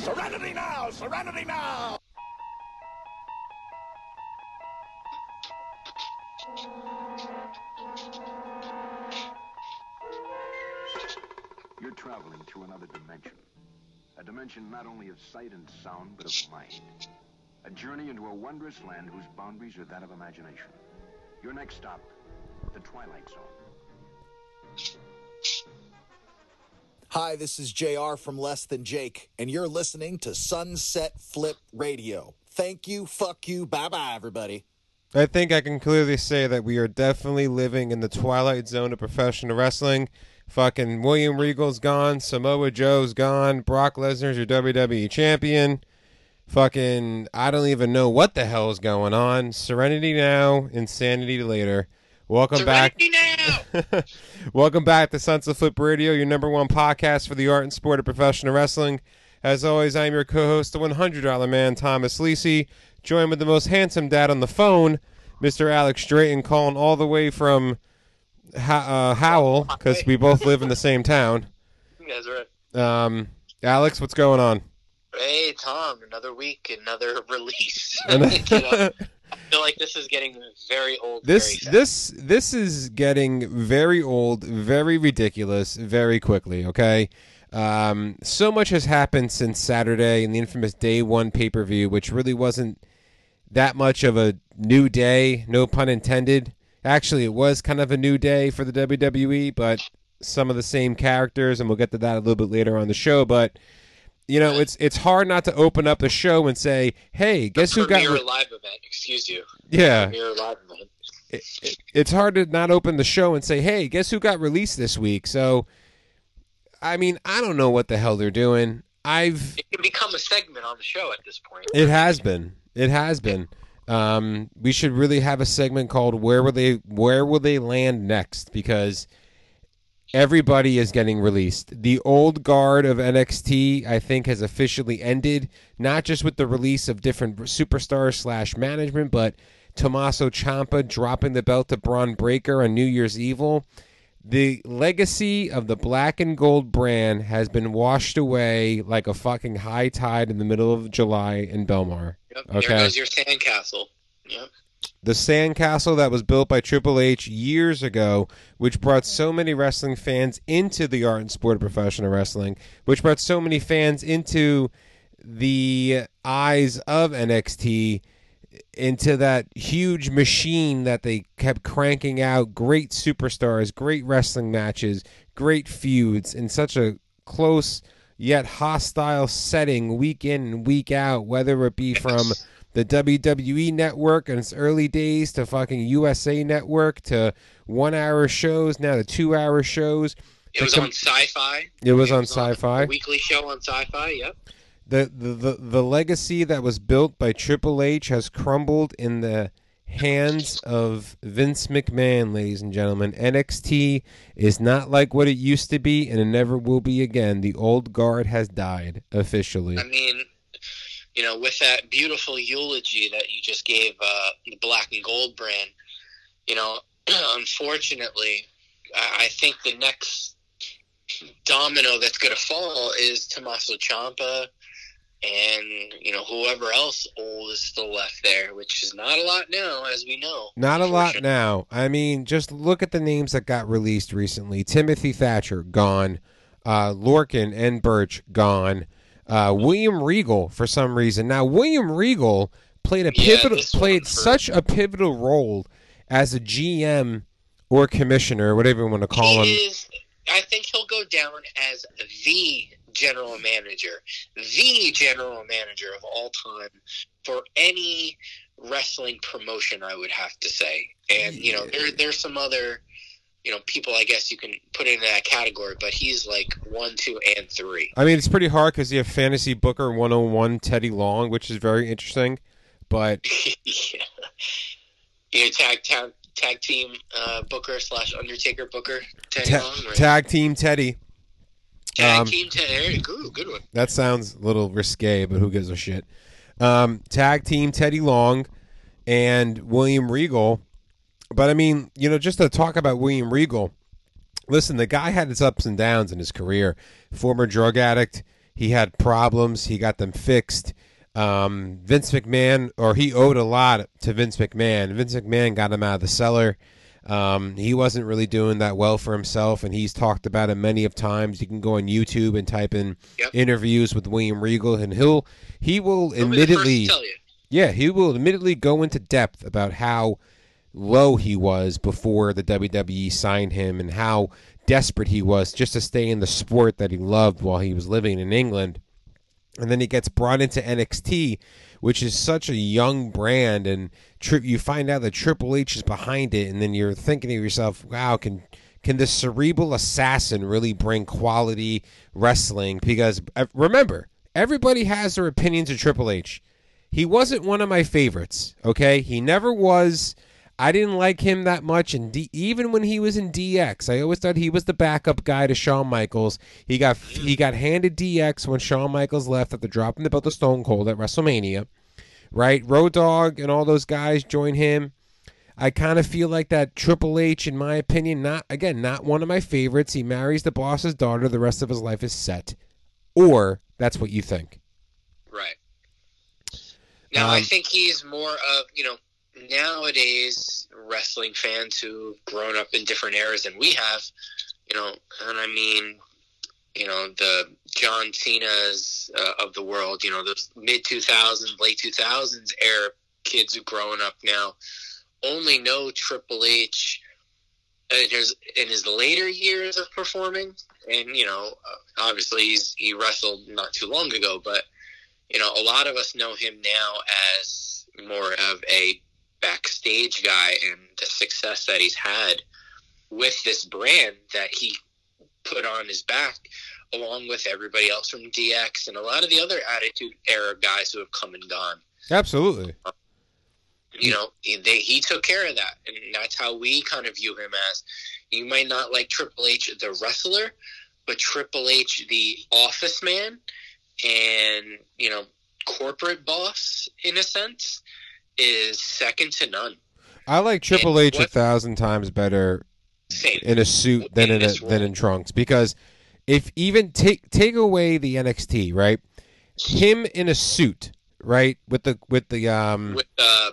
Serenity now! Serenity now! You're traveling to another dimension. A dimension not only of sight and sound, but of mind. A journey into a wondrous land whose boundaries are that of imagination. Your next stop, the Twilight Zone. Hi, this is JR from Less Than Jake, and you're listening to Sunset Flip Radio. Thank you, fuck you, bye bye, everybody. I think I can clearly say that we are definitely living in the twilight zone of professional wrestling. Fucking William Regal's gone, Samoa Joe's gone, Brock Lesnar's your WWE champion. Fucking, I don't even know what the hell is going on. Serenity now, insanity later. Welcome Serenity back. now. Welcome back to Sunset Flip Radio, your number one podcast for the art and sport of professional wrestling. As always, I'm your co-host, the $100 man, Thomas Lisi, joined with the most handsome dad on the phone, Mr. Alex Drayton, calling all the way from Ho- uh, Howell, because we both live in the same town. You guys are right. Um, Alex, what's going on? Hey, Tom, another week, another release. You know, feel like this is getting very old. this very this this is getting very old, very ridiculous, very quickly. Okay, um, so much has happened since Saturday and the infamous Day One pay per view, which really wasn't that much of a new day, no pun intended. Actually, it was kind of a new day for the WWE, but some of the same characters, and we'll get to that a little bit later on the show. But you know, it's it's hard not to open up the show and say, "Hey, guess who got?" Premiere re- live event. Excuse you. yeah, live event. it, it- it's hard to not open the show and say, "Hey, guess who got released this week?" So, I mean, I don't know what the hell they're doing. I've It can become a segment on the show at this point. it has been it has been. Um, we should really have a segment called "Where will they Where will they land next?" because everybody is getting released. The old guard of NXT, I think, has officially ended. Not just with the release of different superstars slash management, but Tommaso Ciampa dropping the belt to Bron Breakker on New Year's Evil. The legacy of the black and gold brand has been washed away like a fucking high tide in the middle of July in Belmar. Yep. Okay. There goes your sandcastle. Yep. The sandcastle that was built by Triple H years ago, which brought so many wrestling fans into the art and sport of professional wrestling, which brought so many fans into the eyes of NXT, into that huge machine that they kept cranking out great superstars, great wrestling matches, great feuds in such a close yet hostile setting week in and week out, whether it be from the WWE network in its early days to fucking USA network to one hour shows, now to two hour shows. It was com- on Sci-Fi. It was on Sci-Fi. weekly show on Sci-Fi. Yep. the, the the the legacy that was built by Triple H has crumbled in the hands of Vince McMahon, ladies and gentlemen. NXT is not like what it used to be, and it never will be again. The old guard has died officially. I mean, you know, with that beautiful eulogy that you just gave uh, the Black and Gold brand, you know, unfortunately, I think the next domino that's going to fall is Tommaso Ciampa and, you know, whoever else old is still left there, which is not a lot now, as we know. Not a lot now. I mean, just look at the names that got released recently. Timothy Thatcher gone. Uh, Lorcan and Burch gone. Uh, William Regal for some reason. Now William Regal played a pivotal one played such a pivotal role as a GM or commissioner, whatever you want to call him. Is, I think he'll go down as the general manager, the general manager of all time for any wrestling promotion. I would have to say, and you know, there there's some other, you know, people I guess you can put in that category, but he's like one, two, and three. I mean, it's pretty hard because you have Fantasy Booker 101 Teddy Long, which is very interesting. But yeah. You know, tag tag tag team uh, Booker slash Undertaker Booker Teddy ta- Long, right? tag team Teddy. tag um, team Teddy. Good, good one. That sounds a little risque, but who gives a shit? Um, tag team Teddy Long and William Regal. But I mean, you know, just to talk about William Regal, listen, the guy had his ups and downs in his career. Former drug addict. He had problems. He got them fixed. Um, Vince McMahon, or he owed a lot to Vince McMahon. Vince McMahon got him out of the cellar. Um, he wasn't really doing that well for himself, and he's talked about it many of times. You can go on YouTube and type in Yep. interviews with William Regal, and he'll he will He'll be the first to admittedly yeah, he will admittedly go into depth about how low he was before the WWE signed him and how desperate he was just to stay in the sport that he loved while he was living in England. And then he gets brought into NXT, which is such a young brand, and tri- you find out that Triple H is behind it, and then you're thinking to yourself, "Wow, can can this cerebral assassin really bring quality wrestling?" Because uh, remember, everybody has their opinions of Triple H. He wasn't one of my favorites. Okay, he never was. I didn't like him that much, and D- even when he was in DX, I always thought he was the backup guy to Shawn Michaels. He got he got handed DX when Shawn Michaels left at after dropping the belt to Stone Cold at WrestleMania, right? Road Dogg and all those guys join him. I kind of feel like that Triple H, in my opinion, not again not one of my favorites. He marries the boss's daughter. The rest of his life is set, or that's what you think. Right. Now, I Um, think he's more of, you know, nowadays wrestling fans who've grown up in different eras than we have, you know, and I mean, you know, the John Cena's uh, of the world, you know, the mid 2000s, late 2000s era kids growing up now only know Triple H in his, in his later years of performing. And, you know, uh, obviously he's, he wrestled not too long ago, but you know, a lot of us know him now as more of a backstage guy and the success that he's had with this brand that he put on his back, along with everybody else from DX and a lot of the other Attitude Era guys who have come and gone. Absolutely. You know, they, he took care of that, and that's how we kind of view him as. You might not like Triple H, the wrestler, but Triple H, the office man, and you know, corporate boss in a sense, is second to none. I like Triple And H a what- thousand times better Same. in a suit than In in a, than in trunks because if even take take away the NXT right, him in a suit right with the with the um with uh,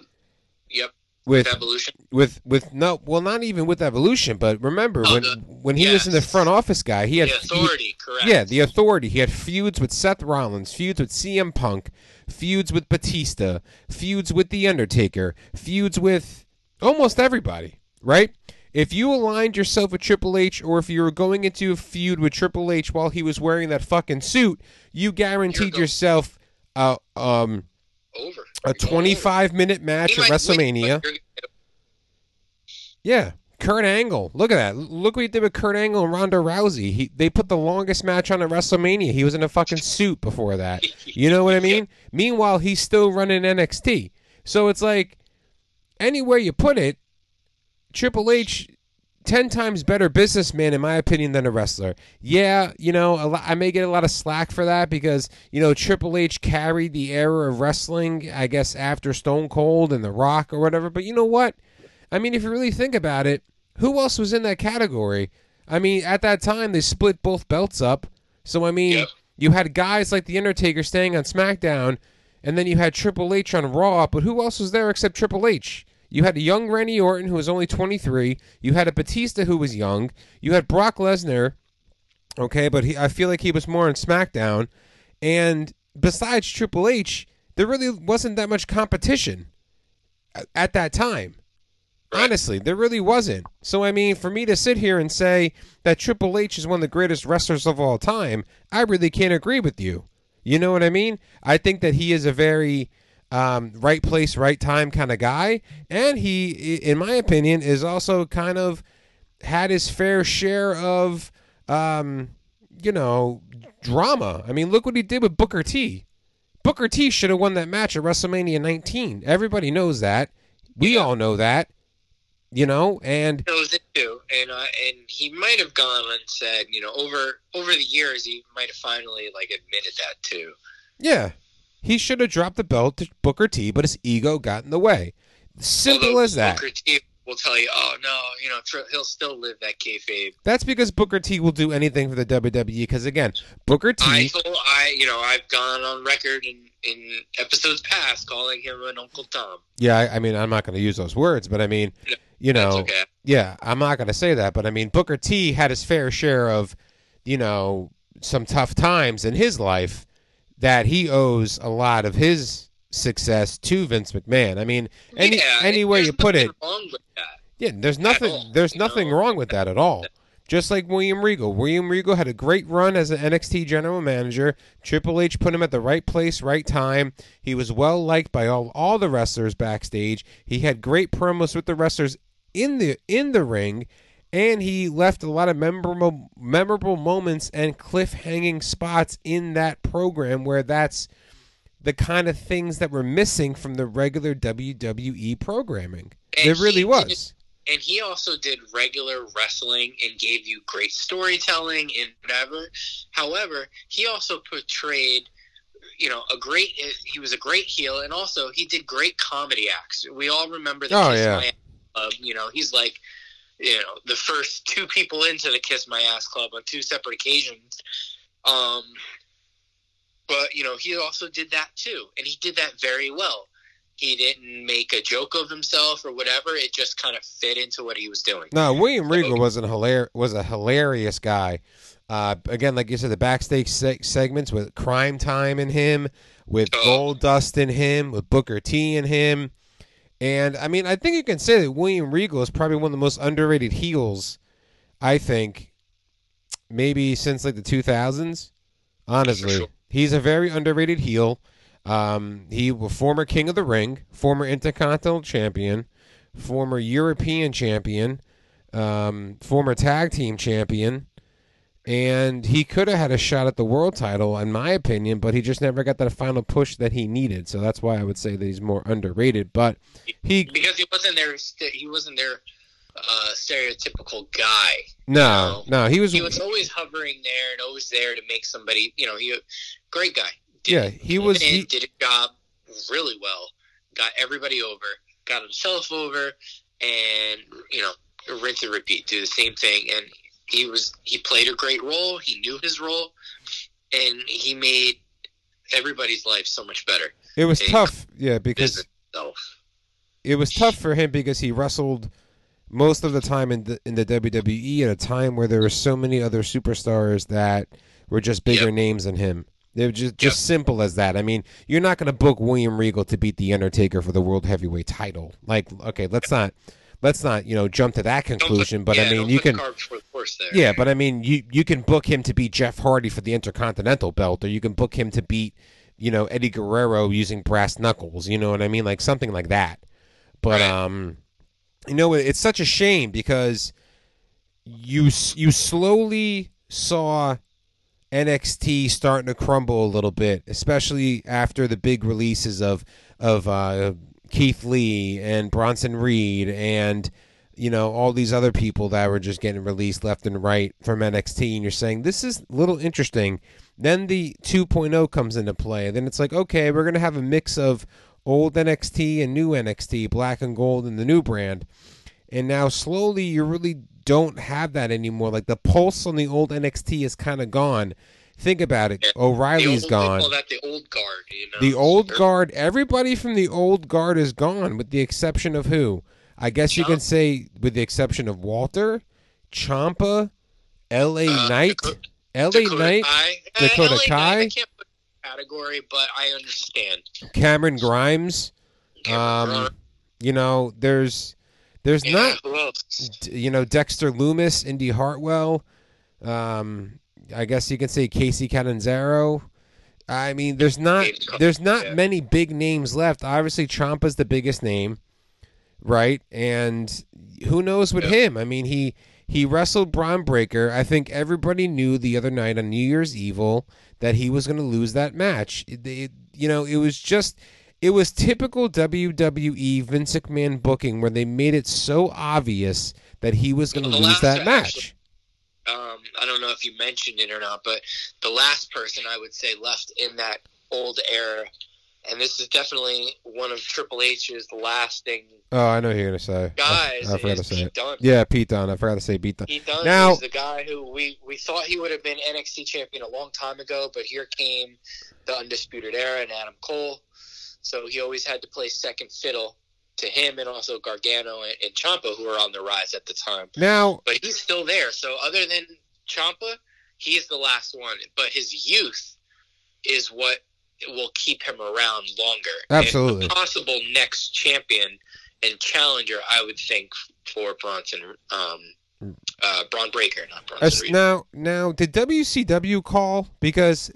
yep, with evolution. with with no well not even with evolution but remember Oh, when the- when he was in the front office guy he had The he- authority, correct? yeah, the authority. He had feuds with Seth Rollins, feuds with CM Punk, feuds with Batista, feuds with The Undertaker, feuds with almost everybody, right? If you aligned yourself with Triple H or if you were going into a feud with Triple H while he was wearing that fucking suit, you guaranteed yourself a um over a 25 minute match at might win, WrestleMania. Yeah, Kurt Angle. Look at that. Look what he did with Kurt Angle and Ronda Rousey. He they put the longest match on at WrestleMania. He was in a fucking suit before that. You know what I mean? Meanwhile, he's still running NXT. So it's like anywhere you put it, Triple H ten times better businessman in my opinion than a wrestler. Yeah, you know, lot, I may get a lot of slack for that because you know Triple H carried the era of wrestling, I guess after Stone Cold and The Rock or whatever. But you know what? I mean, if you really think about it, who else was in that category? I mean, at that time they split both belts up. So I mean, Yep. you had guys like The Undertaker staying on SmackDown, and then you had Triple H on Raw. But who else was there except Triple H? You had a young Randy Orton who was only 23. You had a Batista who was young. You had Brock Lesnar, okay, but he, I feel like he was more on SmackDown. And besides Triple H, there really wasn't that much competition at that time. Honestly, there really wasn't. So, I mean, for me to sit here and say that Triple H is one of the greatest wrestlers of all time, I really can't agree with you. You know what I mean? I think that he is a very um, right place, right time kind of guy. And he, in my opinion, is also kind of had his fair share of, um, you know, drama. I mean, look what he did with Booker T. Booker T should have won that match at WrestleMania 19. Everybody knows that. We all know that. You know, and it too, and uh, and he might have gone and said, you know, over over the years, he might have finally like admitted that too. yeah, he should have dropped the belt to Booker T, but his ego got in the way. Simple Although as that. Booker T will tell you, "Oh no, you know, he'll still live that kayfabe." That's because Booker T will do anything for the WWE. Because again, Booker T. I, told, I, you know, I've gone on record in in episodes past calling him an Uncle Tom. yeah, I, I mean, I'm not going to use those words, but I mean, Yeah, you know, okay. yeah, I'm not going to say that, but I mean, Booker T had his fair share of, you know, some tough times in his life that he owes a lot of his success to Vince McMahon. I mean, any Yeah, any way you put it, Wrong with that. yeah, there's nothing all, there's nothing know? wrong with that at all. Just like William Regal. William Regal had a great run as an NXT general manager. Triple H put him at the right place, right time. He was well liked by all, all the wrestlers backstage. He had great promos with the wrestlers in the in the ring, and he left a lot of memorable memorable moments and cliffhanging spots in that program where that's the kind of things that were missing from the regular WWE programming. And there really was. did- and he also did regular wrestling and gave you great storytelling and whatever. However, he also portrayed, you know, a great. He was a great heel, and also he did great comedy acts. We all remember the Oh, Kiss yeah. My Club. You know, he's like, you know, the first two people into the Kiss My Ass Club on two separate occasions. Um, but you know, he also did that too, and he did that very well he didn't make a joke of himself or whatever. It just kind of fit into what he was doing. No, William Regal was a hilar- was a hilarious guy. Uh, again, like you said, the backstage se- segments with Crime Time in him, with Oh. Goldust in him, with Booker T in him, and I mean, I think you can say that William Regal is probably one of the most underrated heels. I think maybe since like the two thousands. Honestly, sure. he's a very underrated heel. Um, he was former King of the Ring, former Intercontinental Champion, former European Champion, um, former Tag Team Champion, and he could have had a shot at the World Title, in my opinion, but he just never got that final push that he needed. So that's why I would say that he's more underrated. But he, because he wasn't there. he wasn't their uh, stereotypical guy. no, no, he was, He was always hovering there and always there to make somebody. You know, he great guy. Did, Yeah, he was- he- did a job really well. Got everybody over. Got himself over, and you know, rinse and repeat. Do the same thing, and he was he played a great role. He knew his role, and he made everybody's life so much better. it was tough, yeah, because it was tough for him because he wrestled most of the time in the in the WWE at a time where there were so many other superstars that were just bigger Yep. names than him. They were just just simple as that. I mean, you're not going to book William Regal to beat the Undertaker for the World Heavyweight title. Like, okay, let's not let's not you know jump to that Don't put- conclusion. But yeah, I mean, you can cart before the horse there. yeah, but I mean, you you can book him to beat Jeff Hardy for the Intercontinental belt, or you can book him to beat, you know, Eddie Guerrero using brass knuckles. You know what I mean? Like something like that. But Right. um, you know, it's such a shame because you you slowly saw NXT starting to crumble a little bit, especially after the big releases of of uh, Keith Lee and Bronson Reed and you know all these other people that were just getting released left and right from NXT, and you're saying this is a little interesting. Then the 2.0 comes into play. Then it's like, okay, we're gonna have a mix of old NXT and new NXT, black and gold, and the new brand. And now slowly you really don't have that anymore. Like the pulse on the old NXT is kind of gone. Think about it. Yeah. O'Reilly's the old, gone. That the old guard. You know, The old They're- guard, everybody from the old guard is gone, with the exception of who? I guess you can say, with the exception of Walter, Ciampa, L.A. Uh, Knight, Dakota- L.A. Dakota Knight. Uh, Dakota LA Knight, Kai. I can't put in category, but I understand. Cameron Grimes. Cameron Um, Grimes. You know, there's there's yeah, not you know Dexter Lumis, Indi Hartwell. Um, I guess you can say Kacy Catanzaro. I mean, there's not there's not yeah. many big names left. Obviously, Ciampa's the biggest name, right? And who knows with Yeah. him? I mean, he he wrestled Bron Breakker. I think everybody knew the other night on New Year's Evil that he was going to lose that match. It, it- you know, it was just it was typical WWE Vince McMahon booking where they made it so obvious that he was going to lose that match- match. Um, I don't know if you mentioned it or not, but the last person I would say left in that old era and this is definitely one of Triple H's lasting Oh, I know who you're gonna say. guys. I, I forgot to say Pete it. Dunne. Yeah, Pete Dunne. I forgot to say Pete Dunne. Pete Dunne Now- is the guy who we, we thought he would have been NXT champion a long time ago, but here came the Undisputed Era and Adam Cole. So he always had to play second fiddle to him and also Gargano and, and Ciampa, who were on the rise at the time. Now, But he's still there. So other than Ciampa, he's the last one. But his youth is what will keep him around longer. Absolutely. And possible next champion and challenger, I would think, for Bronson, um, uh, Bron Breakker, not Bronson now, now, did WCW call because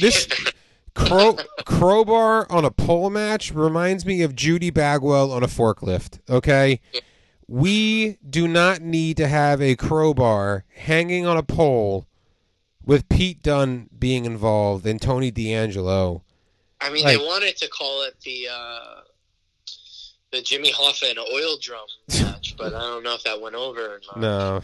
this crow, crowbar on a pole match reminds me of Judy Bagwell on a forklift. Okay, we do not need to have a crowbar hanging on a pole with Pete Dunne being involved and Tony D'Angelo. I mean, like- they wanted to call it the uh, the Jimmy Hoffa and oil drum match, but I don't know if that went over or not. No.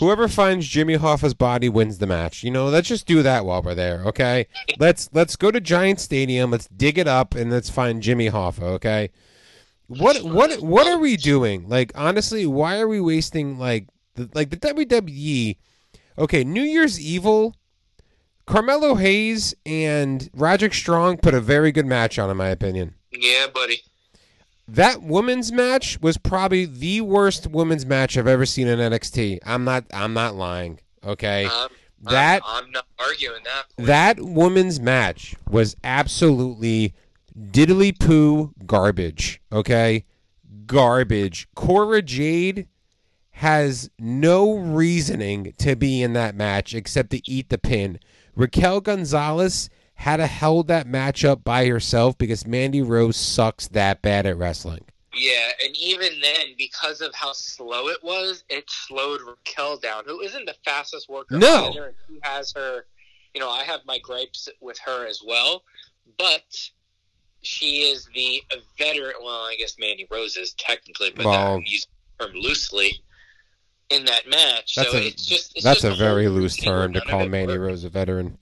Whoever finds Jimmy Hoffa's body wins the match. You know, let's just do that while we're there, okay? Let's let's go to Giant Stadium, let's dig it up and let's find Jimmy Hoffa, okay? What what what are we doing? Like honestly, why are we wasting like the, like the WWE? Okay, New Year's Evil Carmelo Hayes and Roderick Strong put a very good match on in my opinion. Yeah, buddy. That women's match was probably the worst women's match I've ever seen in NXT. I'm not I'm not lying. Okay. Um, That- I'm, I'm not arguing that. That women's match was absolutely diddly poo garbage. Okay? Garbage. Cora Jade has no reasoning to be in that match except to eat the pin. Raquel Gonzalez had to held that matchup by herself because Mandy Rose sucks that bad at wrestling. Yeah, and even then, because of how slow it was, it slowed Raquel down, who isn't the fastest worker No. either. She has her, you know, I have my gripes with her as well, but she is the veteran. Well, I guess Mandy Rose is technically, but Well- um, I'm using the term loosely in that match. That's so a- it's just it's That's just a very loose term to call Mandy worked. Rose a veteran.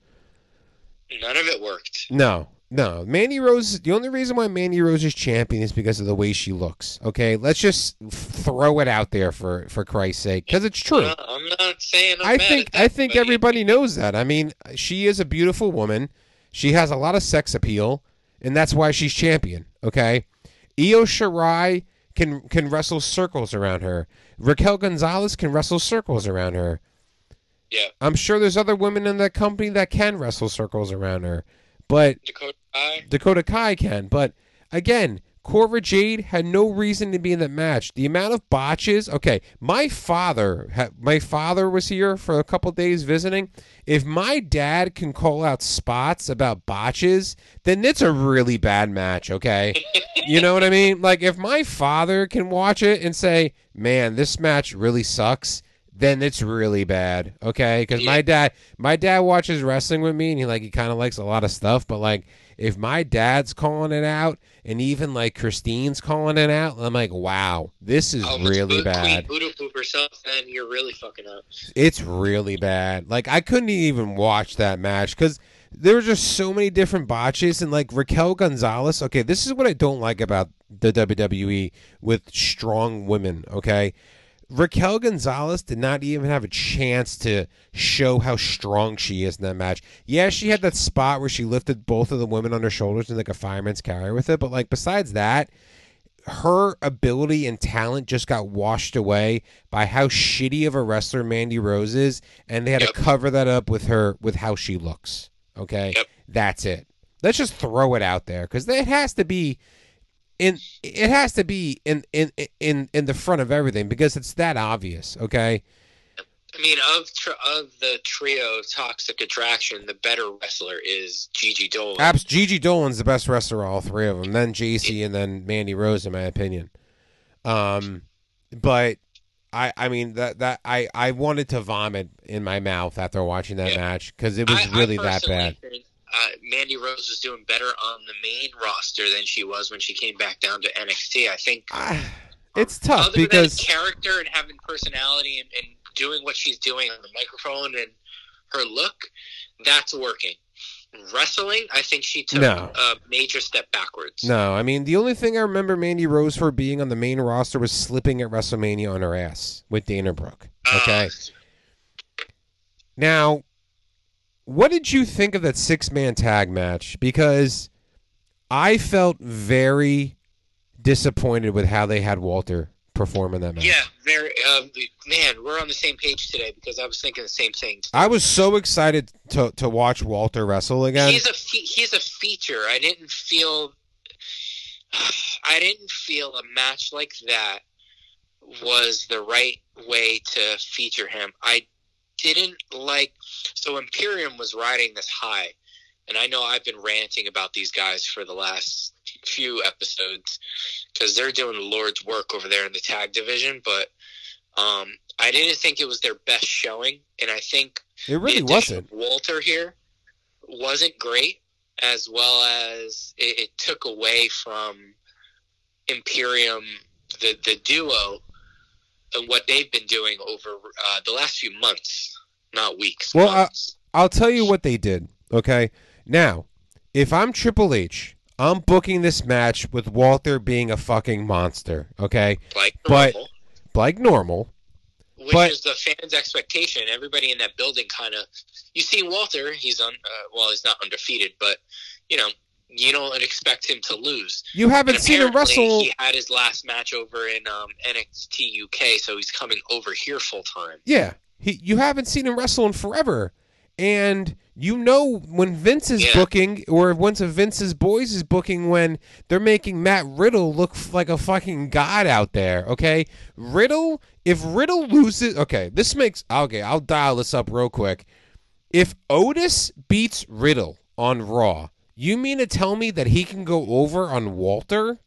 None of it worked. No, no. Mandy Rose. The only reason why Mandy Rose is champion is because of the way she looks. Okay, let's just throw it out there for for Christ's sake, because it's true. No, I'm not saying I'm I think at that, I think everybody knows that. I mean, she is a beautiful woman. She has a lot of sex appeal, and that's why she's champion. Okay, Io Shirai can can wrestle circles around her. Raquel Gonzalez can wrestle circles around her. Yeah, I'm sure there's other women in that company that can wrestle circles around her, but Dakota Kai. Dakota Kai can. But again, Cora Jade had no reason to be in that match. The amount of botches. Okay, my father, my father was here for a couple days visiting. If my dad can call out spots about botches, then it's a really bad match. Okay, you know what I mean? Like if my father can watch it and say, "Man, this match really sucks." Then it's really bad, okay? Because my dad, my dad watches wrestling with me, and he like he kind of likes a lot of stuff. But like, if my dad's calling it out, and even like Christine's calling it out, I'm like, wow, this is Oh, really Queen bad. Voodoo Poop herself, then you're really fucking up. It's really bad. Like I couldn't even watch that match because there were just so many different botches and like Raquel Gonzalez. Okay, this is what I don't like about the WWE with strong women. Okay. Raquel Gonzalez did not even have a chance to show how strong she is in that match. Yeah, she had that spot where she lifted both of the women on her shoulders in like a fireman's carry with it, but like besides that, her ability and talent just got washed away by how shitty of a wrestler Mandy Rose is, and they had Yep. to cover that up with her with how she looks. Okay, Yep. that's it. Let's just throw it out there because it has to be in. It has to be in in in in the front of everything because it's that obvious. Okay, I mean, of tr- of the trio Toxic Attraction, the better wrestler is Gigi Dolin. Abs Gigi Dolin's the best wrestler, all three of them. Then JC and then Mandy Rose, in my opinion. Um, but I, I mean that that I, I wanted to vomit in my mouth after watching that Yeah. match because it was I- I really that bad. think, Uh, Mandy Rose was doing better on the main roster than she was when she came back down to NXT. I think I, it's tough other because than character and having personality and, and doing what she's doing on the microphone and her look, that's working. wrestling, I think she took No. a major step backwards. No, I mean the only thing I remember Mandy Rose for being on the main roster was slipping at WrestleMania on her ass with Dana Brooke. Uh, Okay. Now, what did you think of that six man tag match? Because I felt very disappointed with how they had Walter perform in that match. yeah, very. Uh, man, we're on the same page today because I was thinking the same thing. I was so excited to to watch Walter wrestle again. He's a fe- he's a feature. I didn't feel I didn't feel a match like that was the right way to feature him. I didn't like so Imperium was riding this high, and I know I've been ranting about these guys for the last few episodes because they're doing the Lord's work over there in the tag division, but um, I didn't think it was their best showing, and I think it really wasn't. Walter here wasn't great, as well as it, it took away from Imperium, the the duo, and what they've been doing over uh, the last few months, not weeks. Well, months. I'll tell you what they did. Okay, now if I'm Triple H, I'm booking this match with Walter being a fucking monster. Okay, like but- normal, like normal. which but- is the fans' expectation. Everybody in that building kind of. You see Walter, he's on. Uh, well, he's not undefeated, but you know. You don't expect him to lose. You haven't seen him wrestle. He had his last match over in um, NXT UK, so he's coming over here full time. Yeah, he. You haven't seen him wrestle in forever, and you know when Vince is Yeah. booking, or once of Vince's boys is booking, when they're making Matt Riddle look like a fucking god out there. Okay, Riddle. If Riddle loses, okay, this makes okay. I'll dial this up real quick. If Otis beats Riddle on Raw, you mean to tell me that he can go over on Walter?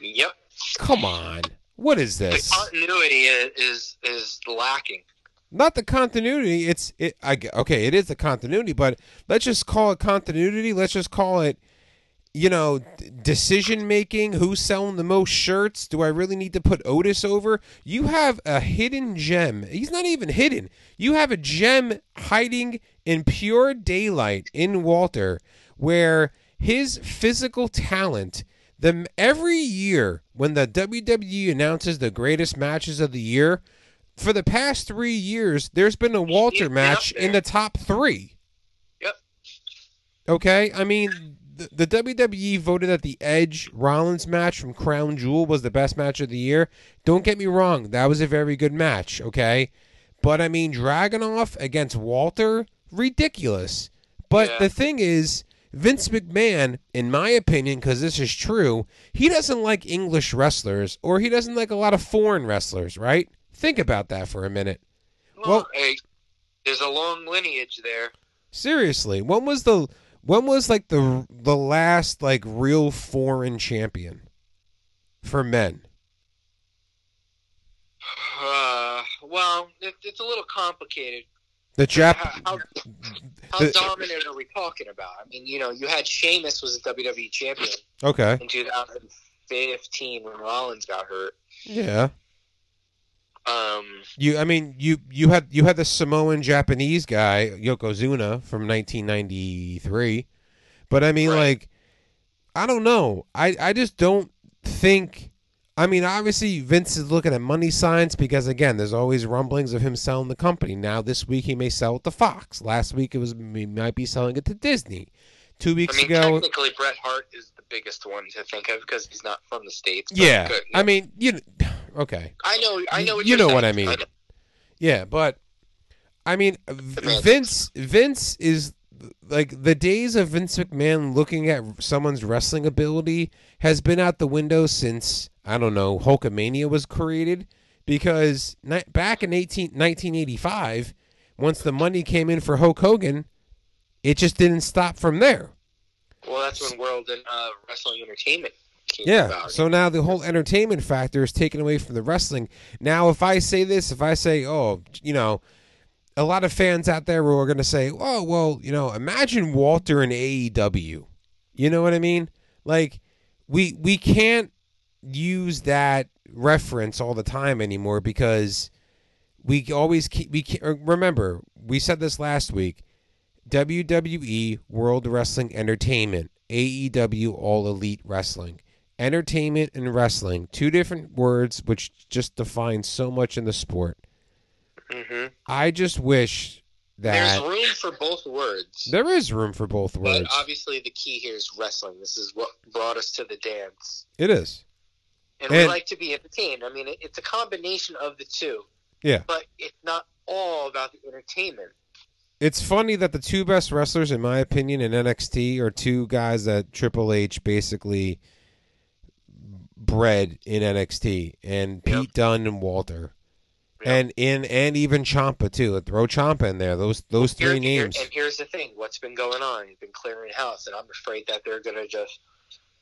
Yep, Come on, what is the this? continuity is is, is lacking. Not the continuity. It's it. I okay. It is the continuity, but let's just call it continuity. Let's just call it, you know, decision making. Who's selling the most shirts? Do I really need to put Otis over? You have a hidden gem. He's not even hidden. You have a gem hiding in pure daylight in Walter, where his physical talent. The every year when the WWE announces the greatest matches of the year, for the past three years, there's been a Walter match in the top three. Yep. Okay, I mean, the, the WWE voted that the Edge Rollins match from Crown Jewel was the best match of the year. Don't get me wrong, that was a very good match. Okay, but I mean, Dragunov against Walter, ridiculous. But Yeah. the thing is. Vince McMahon, in my opinion, because this is true, he doesn't like English wrestlers or he doesn't like a lot of foreign wrestlers, right? Think about that for a minute. Well, Well- hey, there's a long lineage there. Seriously, when was the when was like the the last like real foreign champion for men? Uh, well, it, it's a little complicated. The Jap How, how, how The- dominant are we talking about? I mean, you know, you had Sheamus was a WWE champion Okay. in 2015 when Rollins got hurt. Yeah. Um, You I mean you you had you had the Samoan Japanese guy Yokozuna from 1993. But I mean Right. like I don't know. I I just don't think I mean obviously Vince is looking at money signs because again there's always rumblings of him selling the company. Now this week he may sell it to Fox. Last week it was he might be selling it to Disney. 2 I weeks mean, ago technically, Bret Hart is the biggest one to think of because he's not from the states. Yeah. good. I mean, you okay. I know, I know. What You know saying. what I mean. know. Yeah, but I mean, Vince Vince is like the days of Vince McMahon looking at someone's wrestling ability has been out the window since I don't know Hulkamania was created because back in 18, 1985 once the money came in for Hulk Hogan it just didn't stop from there. Well, that's when World and uh, Wrestling Entertainment Yeah. So now the whole entertainment factor is taken away from the wrestling. Now, if I say this, if I say, oh, you know, a lot of fans out there are going to say, oh, well, you know, imagine Walter in AEW. You know what I mean? Like, we we can't use that reference all the time anymore because we always keep we can't, uh, remember we said this last week WWE World Wrestling Entertainment, AEW All Elite Wrestling. Entertainment and wrestling, two different words which just define so much in the sport. hmm I just wish that There's room for both words. there is room for both words. But obviously, the key here is wrestling. This is what brought us to the dance. It is. And, we like to be entertained. I mean, it's a combination of the two. Yeah. But it's not all about the entertainment. It's funny that the two best wrestlers, in my opinion, in NXT are two guys that Triple H basically bred in NXT, and Yep. Pete Dunne and Walter, Yep. and in and even Ciampa too. Throw Ciampa in there. Those those three here- names. and here's the thing: what's been going on? You've been clearing house, and I'm afraid that they're going to just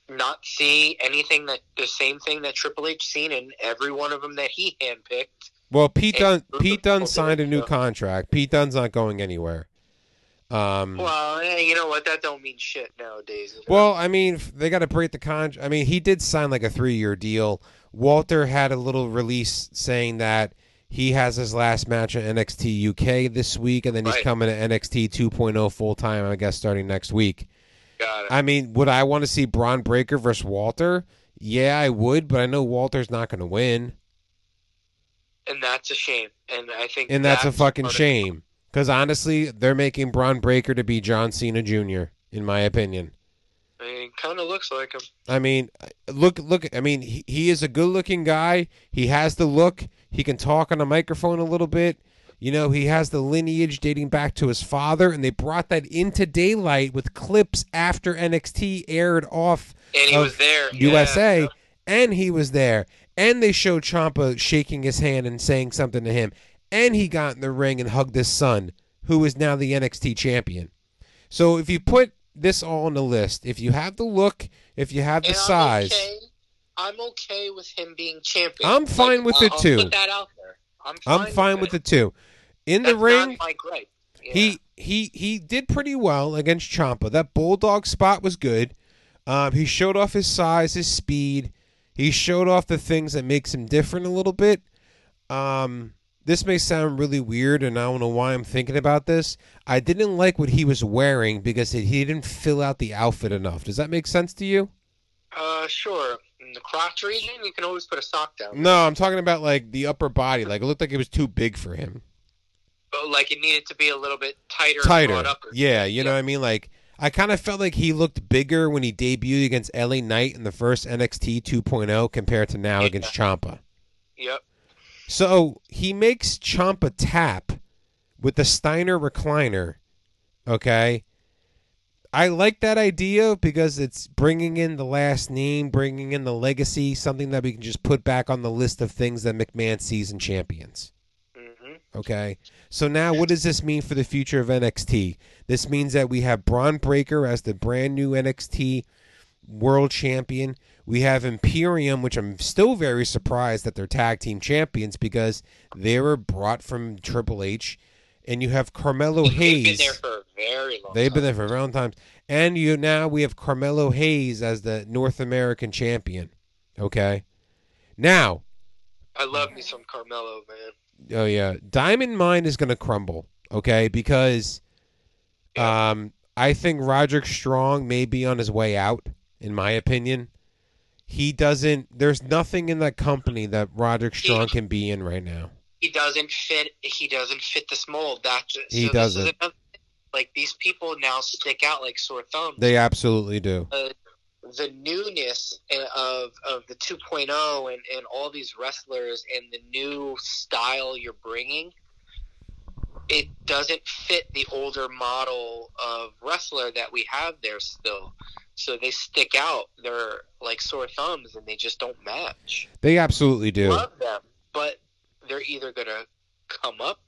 not see anything that the same thing that Triple H seen in every one of them that he handpicked. Well, Pete Dunne and- Pete Dunne Okay, signed a new contract. Pete Dunne's not going anywhere. Um, Well, eh, you know what? That don't mean shit nowadays. Well, I mean, they got to break the con. I mean, he did sign like a three-year deal. Walter had a little release saying that he has his last match at NXT UK this week, and then he's Right. coming to NXT 2.0 full time. I guess starting next week. got it. I mean, would I want to see Bron Breakker versus Walter? Yeah, I would, but I know Walter's not going to win, and that's a shame. And I think and that's, a fucking shame. Because honestly, they're making Bron Breakker to be John Cena Jr. In my opinion. I mean, kind of looks like him. I mean, look, look. I mean, he, he is a good-looking guy. He has the look. He can talk on a microphone a little bit. You know, he has the lineage dating back to his father, and they brought that into daylight with clips after NXT aired off And he was there. USA, yeah. and he was there, and they showed Ciampa shaking his hand and saying something to him, and he got in the ring and hugged his son, who is now the NXT champion. So if you put this all on the list, if you have the look, if you have the And I'm size, okay- I'm okay with him being champion. I'm fine with it too. I'll. Put that out there. I'm fine, I'm fine with it. it too. In the ring, not my gripe. Yeah. he he he did pretty well against Ciampa. That bulldog spot was good. Um, he showed off his size, his speed. He showed off the things that makes him different a little bit. Um, this may sound really weird, and I don't know why I'm thinking about this. I didn't like what he was wearing because he didn't fill out the outfit enough. Does that make sense to you? Uh, sure. In the crotch region, you can always put a sock down. No, I'm talking about like the upper body. Like it looked like it was too big for him. But, like it needed to be a little bit tighter. tighter. brought up or Yeah, you know what I mean? Like I kind of felt like he looked bigger when he debuted against LA Knight in the first NXT 2.0 compared to now Yeah. against Ciampa. Yep. So he makes Ciampa tap with the Steiner recliner. Okay. I like that idea because it's bringing in the last name, bringing in the legacy, something that we can just put back on the list of things that McMahon sees in champions. hmm Okay. So now what does this mean for the future of NXT? This means that we have Bron Breakker as the brand new NXT world champion. We have Imperium, which I'm still very surprised that they're tag team champions because they were brought from Triple H. And you have Carmelo Hayes. They've been there for a very long They've been time. there for a long time. And you now we have Carmelo Hayes as the North American champion. Okay. Now, I love me some Carmelo, man. Oh yeah, Diamond Mine is going to crumble. Okay, because um, I think Roderick Strong may be on his way out. In my opinion, he doesn't. There's nothing in that company that Roderick Strong can be in right now. He doesn't fit. He doesn't fit this mold. That just, He doesn't. Another, like these people now stick out like sore thumbs. They absolutely do. uh, the newness of of the 2.0 and and all these wrestlers and the new style you're bringing it doesn't fit the older model of wrestler that we have there still so they stick out they're like sore thumbs and they just don't match They absolutely do. love them but they're either gonna come up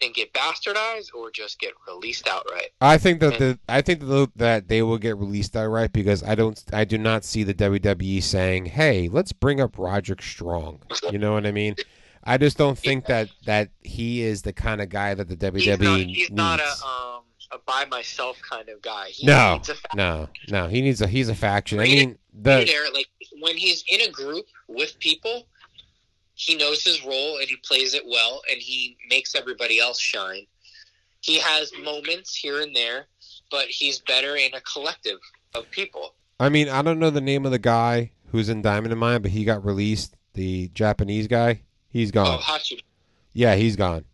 and get bastardized or just get released outright I think that the I think that that they will get released outright because I don't I do not see the WWE saying, "Hey, let's bring up Roderick Strong." You know what I mean? I just don't think that that he is the kind of guy that the WWE he's not, he's needs. not a um a by myself kind of guy. He No, needs a fa- no, no. He needs a he's a faction. I mean, the there. Like when he's in a group with people, he knows his role and he plays it well, and he makes everybody else shine. he has moments here and there, but he's better in a collective of people. I mean, I don't know the name of the guy who's in Diamond in Mine, but he got released. The Japanese guy, he's gone. Oh, Hachi. Yeah, he's gone.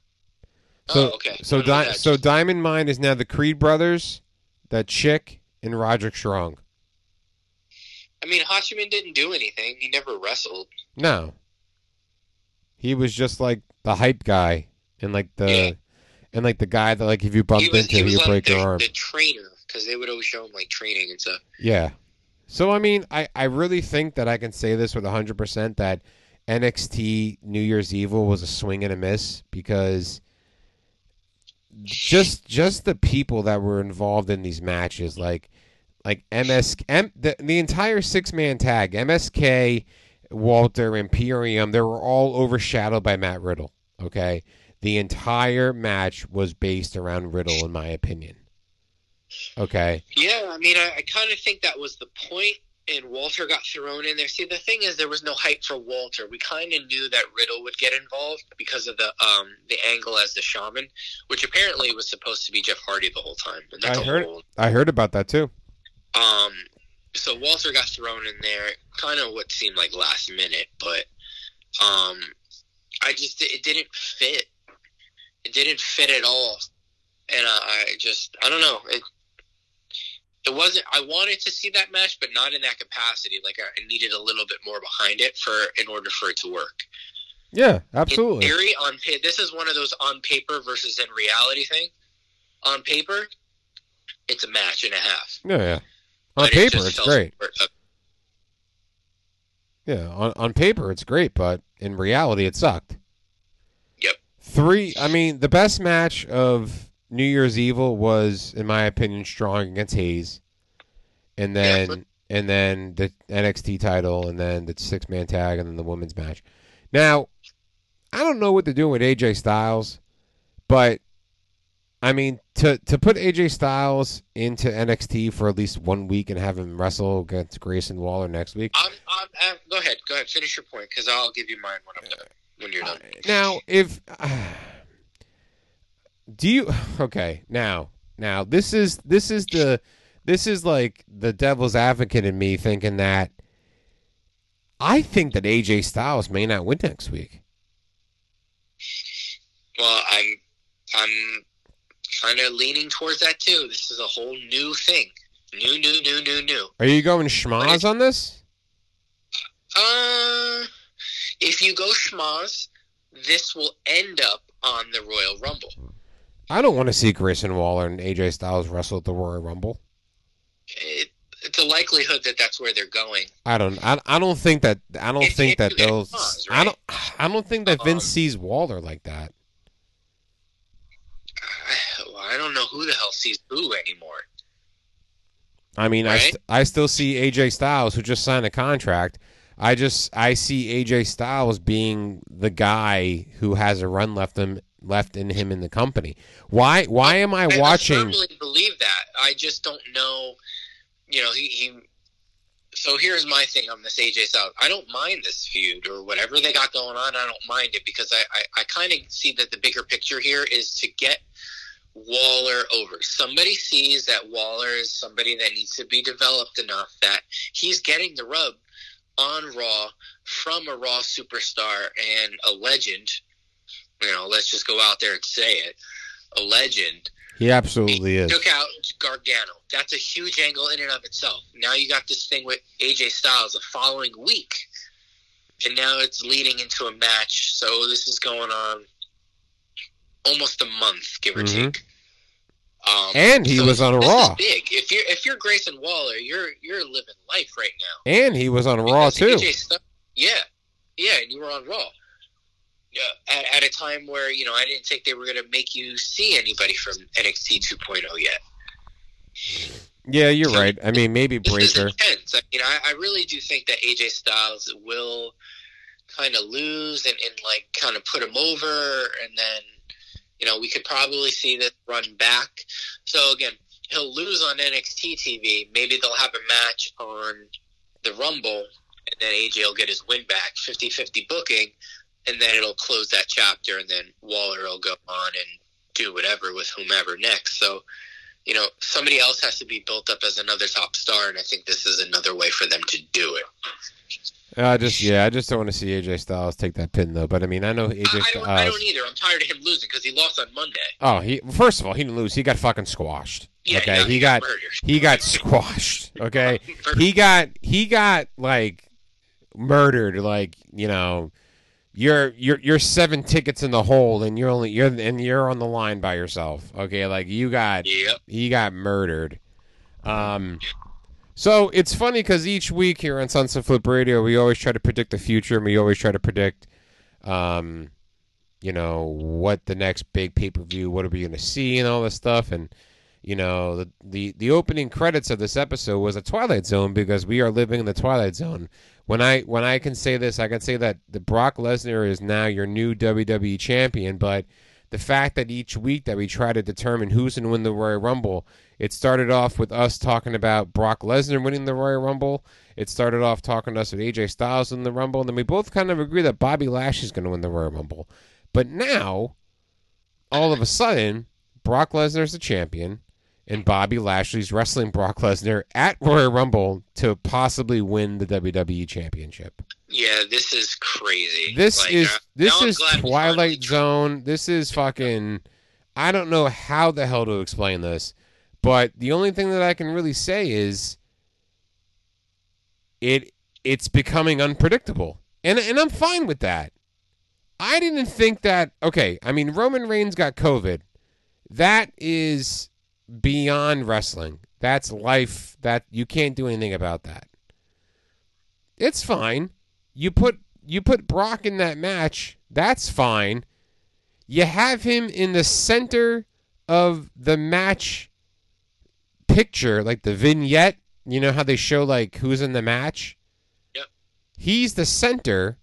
So, oh, okay. so, I don't know Di- so Diamond Mine is now the Creed brothers, that chick, and Roderick Strong. I mean, Hachiman didn't do anything. He never wrestled. No, he was just like the hype guy, and like the, Yeah. and like the guy that like if you bumped he was, into, he him, was you like break the, your arm. the trainer because they would always show him like training and stuff. Yeah. So I mean, I I really think that I can say this with hundred percent that NXT New Year's Evil was a swing and a miss because just just the people that were involved in these matches, like like MS M, the the entire six man tag, MSK, Walter, Imperium, they were all overshadowed by Matt Riddle. Okay, the entire match was based around Riddle, in my opinion. Okay. Yeah, I mean, I, I kind of think that was the point, and Walter got thrown in there. See, the thing is, there was no hype for Walter. We kind of knew that Riddle would get involved because of the um the angle as the shaman, which apparently was supposed to be Jeff Hardy the whole time. And that's I heard- whole, I heard about that too. Um, so Walter got thrown in there, kind of what seemed like last minute, but um, I just it didn't fit. It didn't fit at all, and I, I just I don't know. It it wasn't. I wanted to see that match, but not in that capacity. Like I needed a little bit more behind it for in order for it to work. Yeah, absolutely. In theory, on this is one of those on paper versus in reality thing. On paper, it's a match and a half. Yeah, yeah. On but paper, just it's great. of- Yeah, on on paper, it's great, but in reality, it sucked. Yep. Three. I mean, the best match of New Year's Evil was, in my opinion, Strong against Hayes, and then Yeah. and then the NXT title, and then the six man tag, and then the women's match. Now, I don't know what they're doing with AJ Styles, but I mean, to to put AJ Styles into NXT for at least one week and have him wrestle against Grayson Waller next week. I'm, I'm, uh, go ahead, go ahead, finish your point because I'll give you mine when I'm done. When you're done. Now, if do you okay now now this is this is the this is like the devil's advocate in me thinking that I think that AJ Styles may not win next week. Well, I'm, I'm kind of leaning towards that too. This is a whole new thing, new, new, new, new, new. Are you going schmaz on this? Uh, if you go schmaz, this will end up on the Royal Rumble. I don't want to see Grayson Waller and AJ Styles wrestle at the Royal Rumble. It, it's a likelihood that that's where they're going. I don't. I, I don't think that. I don't think that get they'll. Schmaz, I don't. I don't think that Vince Um, sees Waller like that. I, well, I don't know who the hell sees who anymore. I mean, I, st- I still see AJ Styles who just signed a contract. I just I see AJ Styles being the guy who has a run left him left in him in the company. Why why am I I watching? firmly believe that. I just don't know. You know, he, he. So here's my thing on this AJ Styles. I don't mind this feud or whatever they got going on. I don't mind it because I, I, I kind of see that the bigger picture here is to get Waller over. Somebody sees that Waller is somebody that needs to be developed enough that he's getting the rub on Raw from a Raw superstar and a legend. You know, let's just go out there and say it. A legend He absolutely is. took out Gargano. That's a huge angle in and of itself. Now you got this thing with AJ Styles the following week, and now it's leading into a match. So this is going on almost a month, give or Mhm. take. Um, And he so was on this Raw. Is big. If you're if you're Grayson Waller, you're you're living life right now. And he was on Raw too. AJ Styles- yeah, yeah, and you were on Raw. Yeah, at, at a time where you know I didn't think they were going to make you see anybody from NXT 2.0 yet. Yeah, you're right. I mean, maybe This is Breaker. intense. I mean, I, I really do think that AJ Styles will kind of lose and, and like kind of put him over, and then you know we could probably see this run back. So again, he'll lose on NXT TV. Maybe they'll have a match on the Rumble, and then AJ will get his win back, 50-50 booking, and then it'll close that chapter, and then Waller will go on and do whatever with whomever next. So, you know, somebody else has to be built up as another top star, and I think this is another way for them to do it. I just yeah, I just don't want to see AJ Styles take that pin though. But I mean, I know AJ I, I, don't, I don't either. I'm tired of him losing because he lost on Monday. Oh, he first of all, he didn't lose. He got fucking squashed. Yeah, okay, no, he he got got murdered. he got squashed. Okay, he got he got like murdered. Like you know, you're you're you're seven tickets in the hole, and you're only you're and you're on the line by yourself. Okay, like you got Yep. he got murdered. Um, so it's funny because each week here on Sunset Flip Radio, we always try to predict the future, and we always try to predict, um, you know, what the next big pay per view, what are we going to see, and all this stuff. And you know, the, the the opening credits of this episode was a Twilight Zone because we are living in the Twilight Zone. When I when I can say this, I can say that the Brock Lesnar is now your new WWE champion, but the fact that each week that we try to determine who's going to win the Royal Rumble, it started off with us talking about Brock Lesnar winning the Royal Rumble. It started off talking to us with AJ Styles in the Rumble, and then we both kind of agree that Bobby Lashley's going to win the Royal Rumble. But now, all of a sudden, Brock Lesnar's the champion, and Bobby Lashley's wrestling Brock Lesnar at Royal Rumble to possibly win the WWE Championship. Yeah, this is crazy. This Like, is uh, this is glad we finally Twilight. Zone. This is fucking. I don't know how the hell to explain this, but the only thing that I can really say is it it's becoming unpredictable, and and I'm fine with that. I didn't think that. Okay, I mean Roman Reigns got COVID. That is beyond wrestling. That's life. That you can't do anything about that. It's fine. You put you put Brock in that match. That's fine. You have him in the center of the match picture, like the vignette. You know how they show like who's in the match. Yep. He's the center,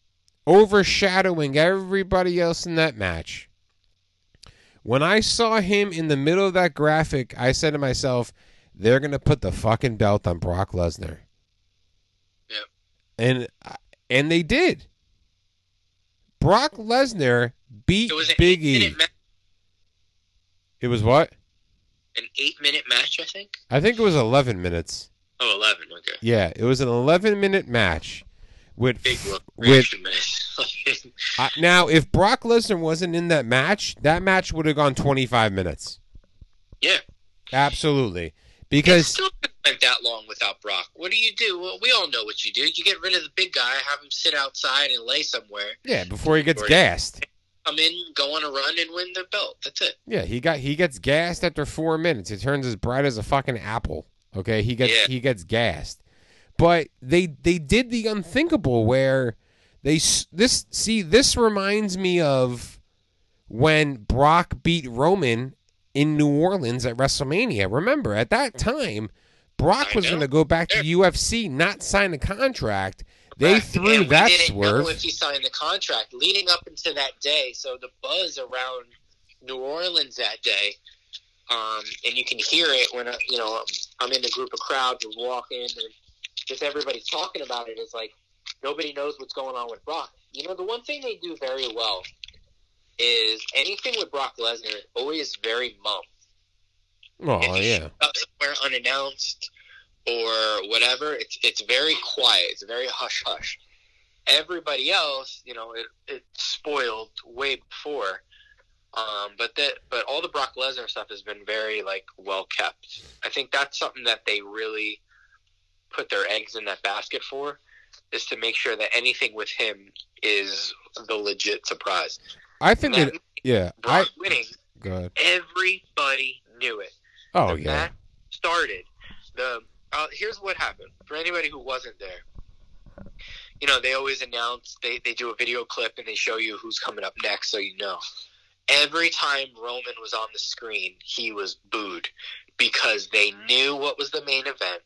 overshadowing everybody else in that match. When I saw him in the middle of that graphic, I said to myself, "They're gonna put the fucking belt on Brock Lesnar." Yep. and uh, and they did. Brock Lesnar beat It was an Big eight E. minute ma- It was what? an eight minute match, I think. I think it was 11 minutes. Oh, 11, okay. Yeah, it was an 11 minute match with Big with uh, now if Brock Lesnar wasn't in that match, that match would have gone 25 minutes. yeah. Absolutely. Because still went that long without Brock. What do you do? Well, we all know what you do. You get rid of the big guy, have him sit outside and lay somewhere. yeah, before he gets gassed. Come in, go on a run, and win the belt. That's it. Yeah, he got he gets gassed after 4 minutes. He turns as bright as a fucking apple. Okay? He gets Yeah. he gets gassed. But they they did the unthinkable where they this see this reminds me of when Brock beat Roman in New Orleans at WrestleMania. Remember, at that time, Brock was going to go back to UFC, not sign a contract. They Right. threw and we that didn't swerve. know if he signed the contract leading up into that day. So the buzz around New Orleans that day, um, and you can hear it when uh, you know I'm- in a group of crowds and walking, and just everybody's talking about it. It's like nobody knows what's going on with Brock. You know, the one thing they do very well is anything with Brock Lesnar is always very mum. oh yeah, up somewhere unannounced or whatever, it's it's very quiet. It's very hush hush. Everybody else, you know, it it's spoiled way before. Um, but that but all the Brock Lesnar stuff has been very like well kept. I think that's something that they really put their eggs in that basket for is to make sure that anything with him is the legit surprise. I think That that yeah. I Brock winning, good. everybody knew it. Oh the yeah. started. The uh, here's what happened for anybody who wasn't there. You know, they always announce they they do a video clip and they show you who's coming up next, so you know. Every time Roman was on the screen, he was booed because they knew what was the main event.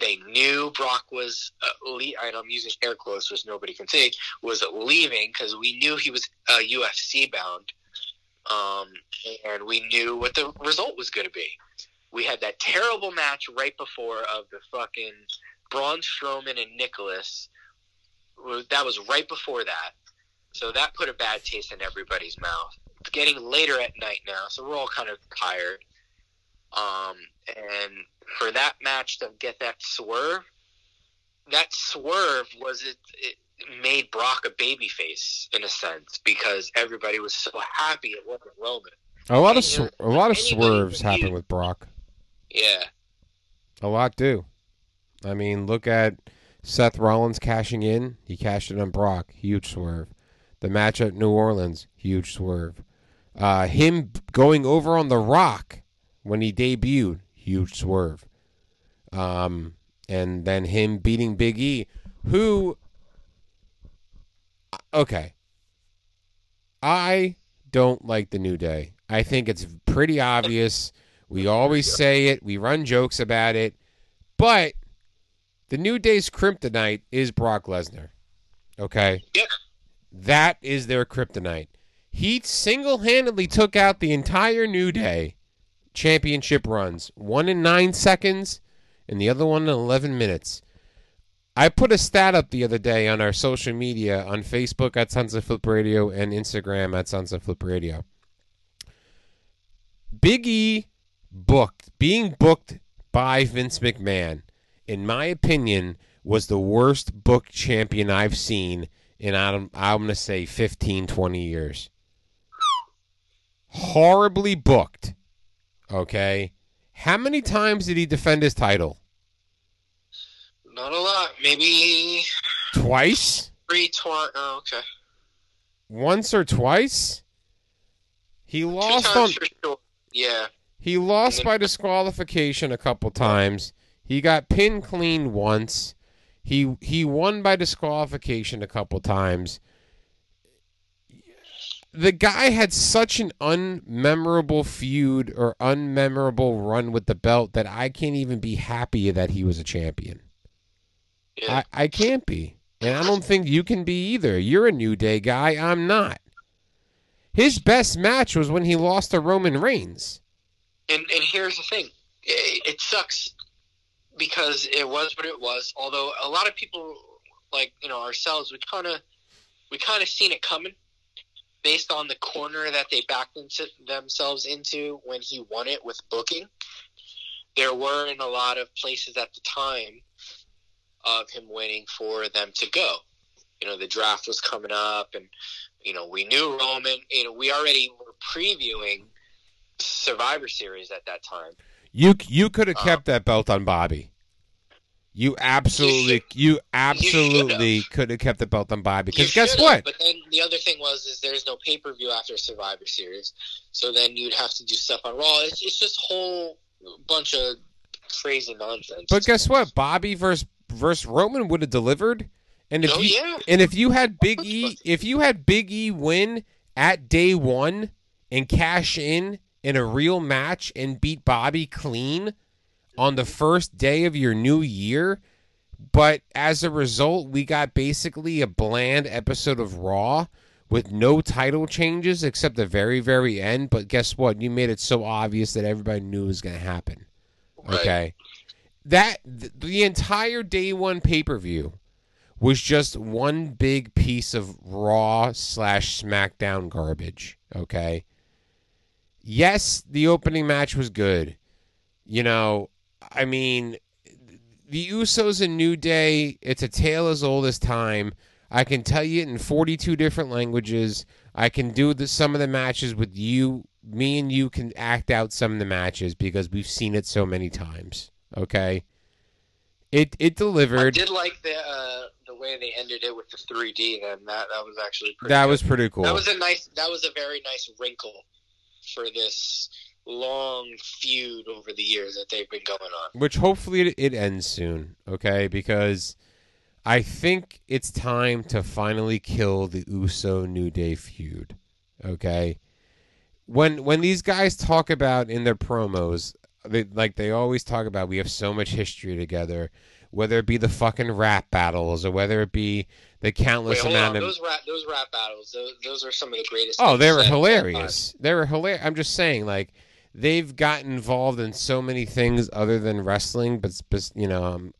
They knew Brock was, uh, le- I'm using air quotes, which nobody can see, was leaving because we knew he was uh, UFC bound, um, and we knew what the result was going to be we had that terrible match right before of the fucking Braun Strowman and Nicholas. That was right before that, so that put a bad taste in everybody's mouth. It's getting later at night now, so we're all kind of tired. Um, and for that match to get that swerve, that swerve was it, it made Brock a babyface in a sense because everybody was so happy it wasn't Roman. A lot of sw- a lot of swerves happen with Brock. Yeah, A lot do. I mean, look at Seth Rollins cashing in. He cashed it on Brock. Huge swerve. The match at New Orleans. Huge swerve. Uh, him going over on The Rock when he debuted. Huge swerve. Um, and then him beating Big E, who. Okay. I don't like the New Day. I think it's pretty obvious. We always say it. We run jokes about it. But the New Day's kryptonite is Brock Lesnar. Okay? Yep. That is their kryptonite. He single handedly took out the entire New Day championship runs. One in nine seconds and the other one in 11 minutes. I put a stat up the other day on our social media on Facebook at Sunset Flip Radio and Instagram at Sunset Flip Radio. Big E booked, being booked by Vince McMahon, in my opinion, was the worst booked champion I've seen in, I'm, I'm going to say, 15, 20 years. Horribly booked. Okay? How many times did he defend his title? not a lot. Maybe Twice? three twenty. Oh, okay. Once or twice? He lost on for sure. Yeah. He lost then- by disqualification a couple times. He got pinned clean once. He he won by disqualification a couple times. The guy had such an unmemorable feud or unmemorable run with the belt that I can't even be happy that he was a champion. Yeah. I, I can't be. And I don't think you can be either. You're a New Day guy. I'm not. His best match was when he lost to Roman Reigns. And and here's the thing, it, it sucks because it was what it was. Although a lot of people, like you know ourselves, we kind of we kind of seen it coming based on the corner that they backed into themselves into when he won it with booking. There weren't a lot of places at the time of him waiting for them to go. You know, the draft was coming up, and you know we knew Roman. You know, we already were previewing Survivor Series at that time. You you could have Uh, kept that belt on Bobby. You absolutely you absolutely could have kept the belt on Bobby. You Because guess what? But then the other thing was is there's no pay per view after Survivor Series, so then you'd have to do stuff on Raw. It's, it's just a whole bunch of crazy nonsense. But guess what? Bobby versus versus Roman would have delivered. And if Oh, you yeah. and if you had Big E if you had Big E win at day one and cash in in a real match and beat Bobby clean on the first day of your new year, but as a result, we got basically a bland episode of Raw with no title changes except the very, very end. But guess what? You made it so obvious that everybody knew it was going to happen. Right. Okay. That th- the entire day one pay per view was just one big piece of Raw slash SmackDown garbage. Okay. Yes, the opening match was good. You know, I mean, the Usos and New Day, it's a tale as old as time. I can tell you it in 42 different languages. I can do the, some of the matches with you. Me and you can act out some of the matches because we've seen it so many times. Okay? It it delivered. I did like the uh, the way they ended it with the 3D. Then that that was actually pretty That good. was pretty cool. that was a nice that was a very nice wrinkle for this long feud over the years that they've been going on. which hopefully it, it ends soon, okay? Because I think it's time to finally kill the Uso New Day feud, okay? When when these guys talk about in their promos, they like they always talk about we have so much history together, whether it be the fucking rap battles or whether it be the countless Wait, amount on. of Those rap those rap battles. Those, those are some of the greatest. Oh, they were said of all time. hilarious. They were hilarious. I'm just saying, like, they've gotten involved in so many things other than wrestling, but, but you know, um,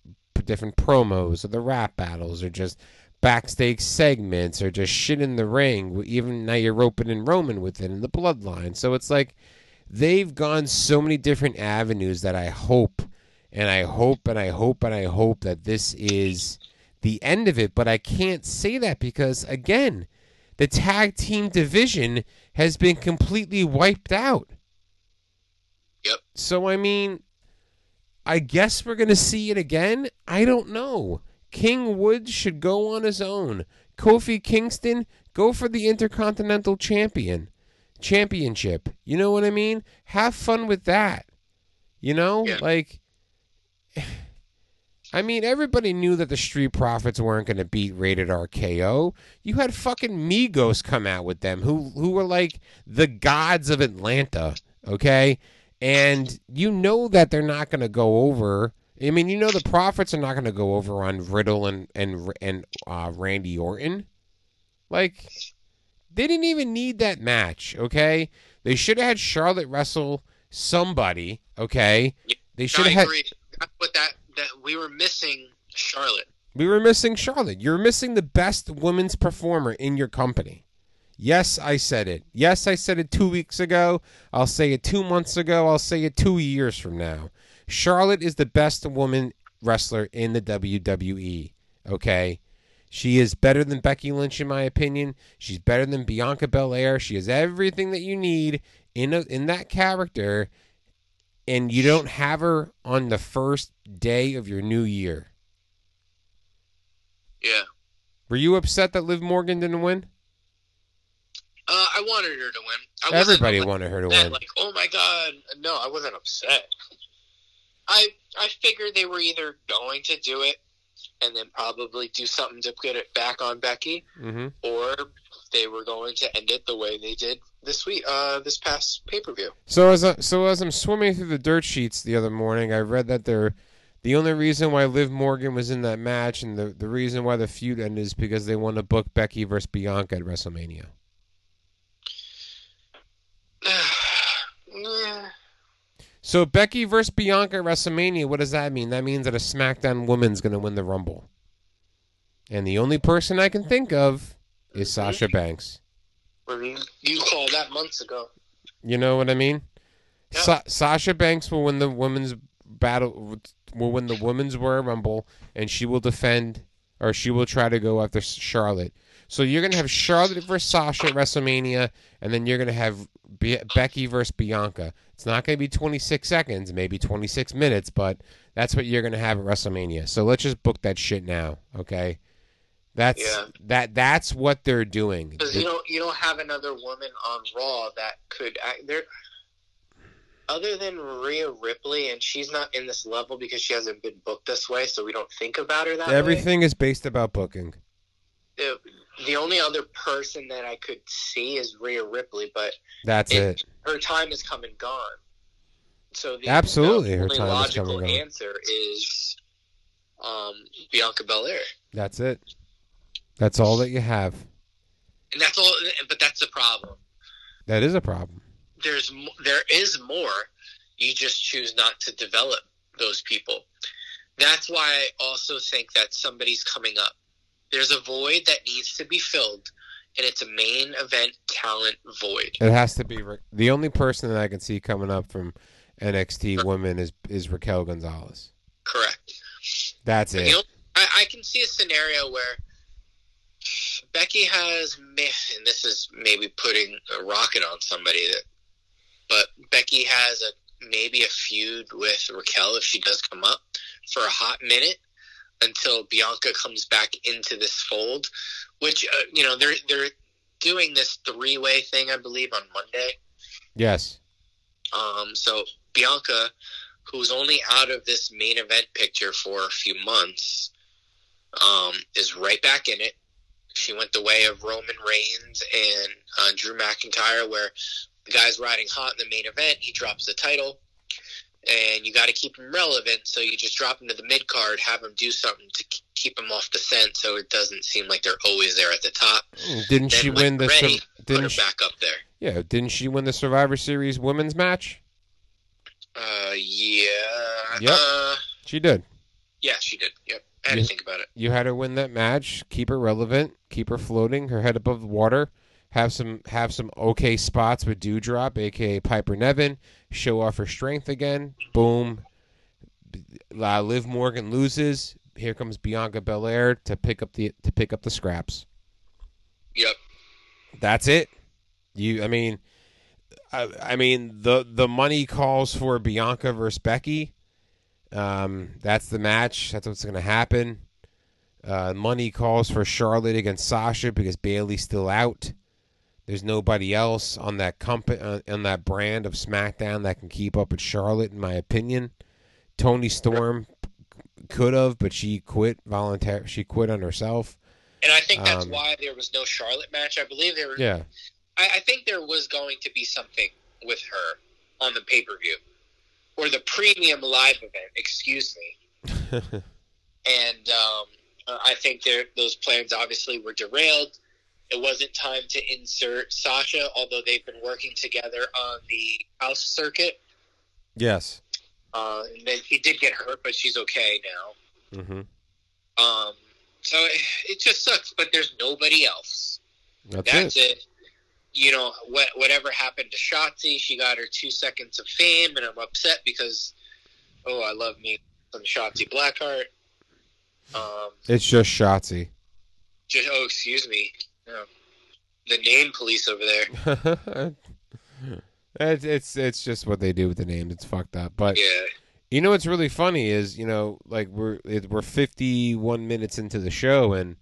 different promos or the rap battles or just backstage segments or just shit in the ring. Even now you're roping in Roman with it in the bloodline. So it's like they've gone so many different avenues that I hope and I hope and I hope and I hope that this is the end of it. But I can't say that because again, the tag team division has been completely wiped out. Yep. So I mean, I guess we're gonna see it again. I don't know. King Woods should go on his own. Kofi Kingston go for the Intercontinental Champion championship. You know what I mean? Have fun with that. You know, Yeah. like. I mean, everybody knew that the Street Profits weren't going to beat Rated RKO. You had fucking Migos come out with them, who who were like the gods of Atlanta. Okay, and you know that they're not going to go over. I mean, you know the Profits are not going to go over on Riddle and and and uh, Randy Orton. Like, they didn't even need that match. Okay, they should have had Charlotte wrestle somebody. Okay, they should have had. That's what that that we were missing Charlotte. We were missing Charlotte. You're missing the best women's performer in your company. Yes, I said it. Yes, I said it two weeks ago. I'll say it two months ago. I'll say it two years from now. Charlotte is the best woman wrestler in the WWE. Okay? She is better than Becky Lynch, in my opinion. She's better than Bianca Belair. She has everything that you need in a, in that character, and you don't have her on the first day of your new year. Yeah. Were you upset that Liv Morgan didn't win? Uh, I wanted her to win. Everybody like, wanted her to upset, win. Like, oh my god, no, I wasn't upset. I I figured they were either going to do it and then probably do something to get it back on Becky, hmm or they were going to end it the way they did this week, uh, this past pay per view. So as I, so as I'm swimming through the dirt sheets the other morning, I read that they're the only reason why Liv Morgan was in that match and the, the reason why the feud ended is because they want to book Becky versus Bianca at WrestleMania. yeah. So Becky versus Bianca at WrestleMania, what does that mean? That means that a SmackDown woman's going to win the Rumble. And the only person I can think of is Sasha mm-hmm. Banks. Well, you, called that months ago. You know what I mean? Yeah. Sa- Sasha Banks will win the women's battle. Will win the women's Royal Rumble, and she will defend, or she will try to go after Charlotte. So you're gonna have Charlotte versus Sasha at WrestleMania, and then you're gonna have Be- Becky versus Bianca. It's not gonna be 26 seconds, maybe 26 minutes, but that's what you're gonna have at WrestleMania. So let's just book that shit now, okay? That's Yeah. that. That's what they're doing. Because you don't you don't have another woman on Raw that could act there. Other than Rhea Ripley, and she's not in this level because she hasn't been booked this way, so we don't think about her that way. Everything is based about booking. The, the only other person that I could see is Rhea Ripley, but That's It- it. her time is come and gone. So the, Absolutely, the her time is logical gone. answer is um, Bianca Belair, That's it. That's all that you have. and that's all. But that's the problem. That is a problem. there's there is more. You just choose not to develop those people. That's why I also think that somebody's coming up. There's a void that needs to be filled, and it's a main event talent void. It has to be Ra- the only person that I can see coming up from NXT women is is Raquel Gonzalez. Correct. That's You it. know, I, I can see a scenario where Becky has, and this is maybe putting a rocket on somebody that, but Becky has a maybe a feud with Raquel if she does come up for a hot minute until Bianca comes back into this fold, which uh, you know they're they're doing this three way thing I believe on Monday. Yes. Um, so Bianca, who's only out of this main event picture for a few months, um, is right back in it. She went the way of Roman Reigns and uh, Drew McIntyre, where the guy's riding hot in the main event. He drops the title, and you got to keep him relevant. So you just drop him to the mid card, have him do something to keep him off the scent, so it doesn't seem like they're always there at the top. Didn't Then she win the ready, Sur- didn't she, back up there. Yeah, didn't she win the Survivor Series women's match? Uh, yeah. Yep. Uh, She did. Yeah, she did. Yep. I had to think about it. You had her win that match, keep her relevant, keep her floating, her head above the water, have some have some okay spots with Doudrop, aka Piper Niven, show off her strength again. Boom. Uh, Liv Morgan loses. Here comes Bianca Belair to pick up the to pick up the scraps. Yep. That's it. You, I mean, I, I mean the the money calls for Bianca versus Becky. Um, that's the match. That's what's going to happen. Uh, money calls for Charlotte against Sasha because Bayley's still out. There's nobody else on that company uh, on that brand of SmackDown that can keep up with Charlotte, in my opinion. Toni Storm could have, but she quit voluntarily. She quit on herself. And I think that's Um, why there was no Charlotte match. I believe there were. Yeah. I, I think there was going to be something with her on the pay per view or the premium live event. Excuse me. and um, I think there those plans obviously were derailed. It wasn't time to insert Sasha, although they've been working together on the house circuit. yes. Uh, and then she did get hurt, but she's okay now. hmm Um, so it, it just sucks, but there's nobody else. That's, That's it. it. You know, what, whatever happened to Shotzi, she got her two seconds of fame, and I'm upset because, oh, I love me some Shotzi Blackheart. Um, It's just Shotzi. just oh, excuse me, Yeah. the name police over there. it's, it's it's just what they do with the names. It's fucked up. But Yeah, you know what's really funny is you know like we're it, we're 51 minutes into the show and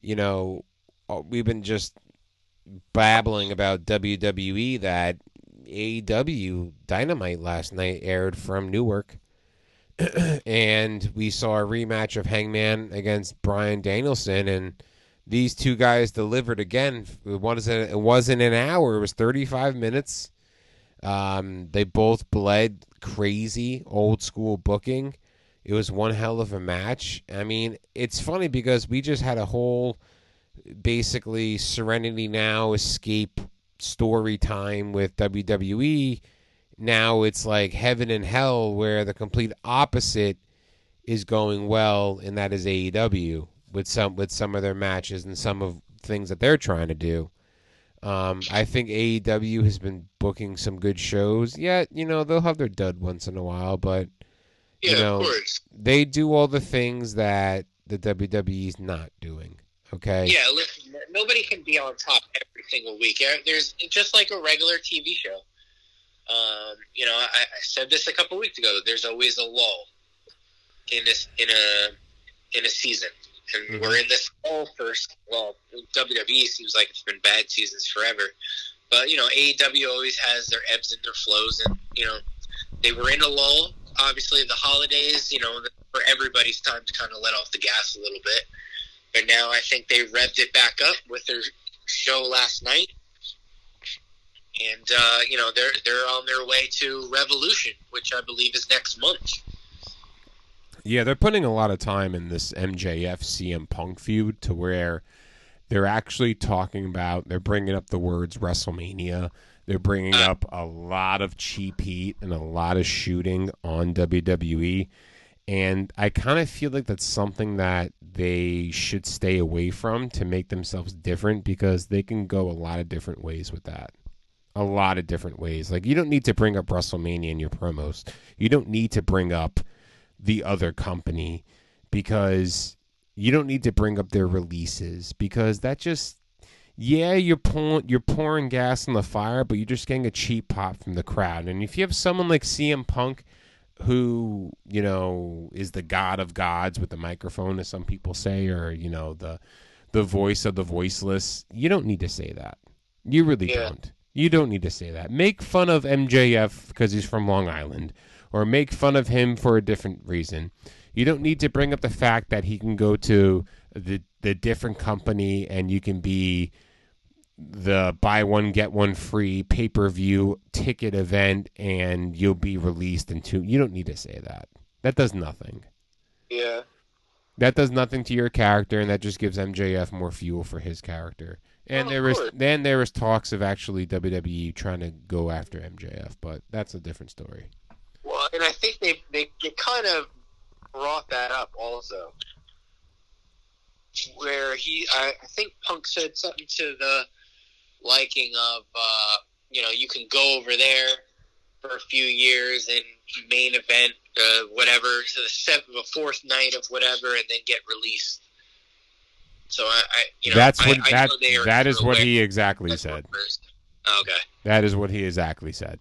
you know uh, we've been just babbling about WWE that AEW Dynamite last night aired from Newark. and we saw a rematch of Hangman against Bryan Danielson and these two guys delivered again. It wasn't it wasn't an hour, it was 35 minutes. Um, they both bled crazy old school booking. It was one hell of a match. I mean, it's funny because we just had a whole basically Serenity Now escape story time with WWE. Now it's like heaven and hell where the complete opposite is going well and that is AEW with some with some of their matches and some of things that they're trying to do. Um, I think AEW has been booking some good shows. Yeah, you know, they'll have their dud once in a while, but yeah, You know, of course. they do all the things that the WWE's not doing. Okay? Yeah, listen, nobody can be on top every single week. There's just like a regular TV show. Um, you know, I, I said this a couple weeks ago. There's always a lull in this in a in a season, and Mhm. we're in this lull first. Well, WWE seems like it's been bad seasons forever, but you know, AEW always has their ebbs and their flows, and you know, they were in a lull. Obviously, the holidays, you know, for everybody's time to kind of let off the gas a little bit. But now I think they revved it back up with their show last night, and uh, you know they're they're on their way to Revolution, which I believe is next month. Yeah, they're putting a lot of time in this MJF CM Punk feud to where they're actually talking about, they're bringing up the words WrestleMania. They're bringing uh. up a lot of cheap heat and a lot of shooting on WWE. And I kind of feel like that's something that they should stay away from to make themselves different because they can go a lot of different ways with that. A lot of different ways. Like, you don't need to bring up WrestleMania in your promos. You don't need to bring up the other company because you don't need to bring up their releases because that just yeah you're pouring you're pouring gas on the fire but you're just getting a cheap pop from the crowd. And if you have someone like CM Punk who you know is the god of gods with the microphone as some people say or you know the the voice of the voiceless you don't need to say that. You really Yeah. don't. You don't need to say that. Make fun of MJF because he's from Long Island or make fun of him for a different reason. You don't need to bring up the fact that he can go to the the different company and you can be the buy one get one free pay per view ticket event and you'll be released in two. You don't need to say that. That does nothing. Yeah, That does nothing to your character, and that just gives MJF more fuel for his character. And oh, Well, of there course. then there is talks of actually WWE trying to go after MJF, but that's a different story. Well, and I think they they, they kind of brought that up also. where he, I, I think Punk said something to the liking of, uh, you know, you can go over there for a few years and main event, uh, whatever, to the seventh, the fourth night of whatever, and then get released. So I, I you know, That's what I that know they are that is what he exactly said. first. Okay. That is what he exactly said.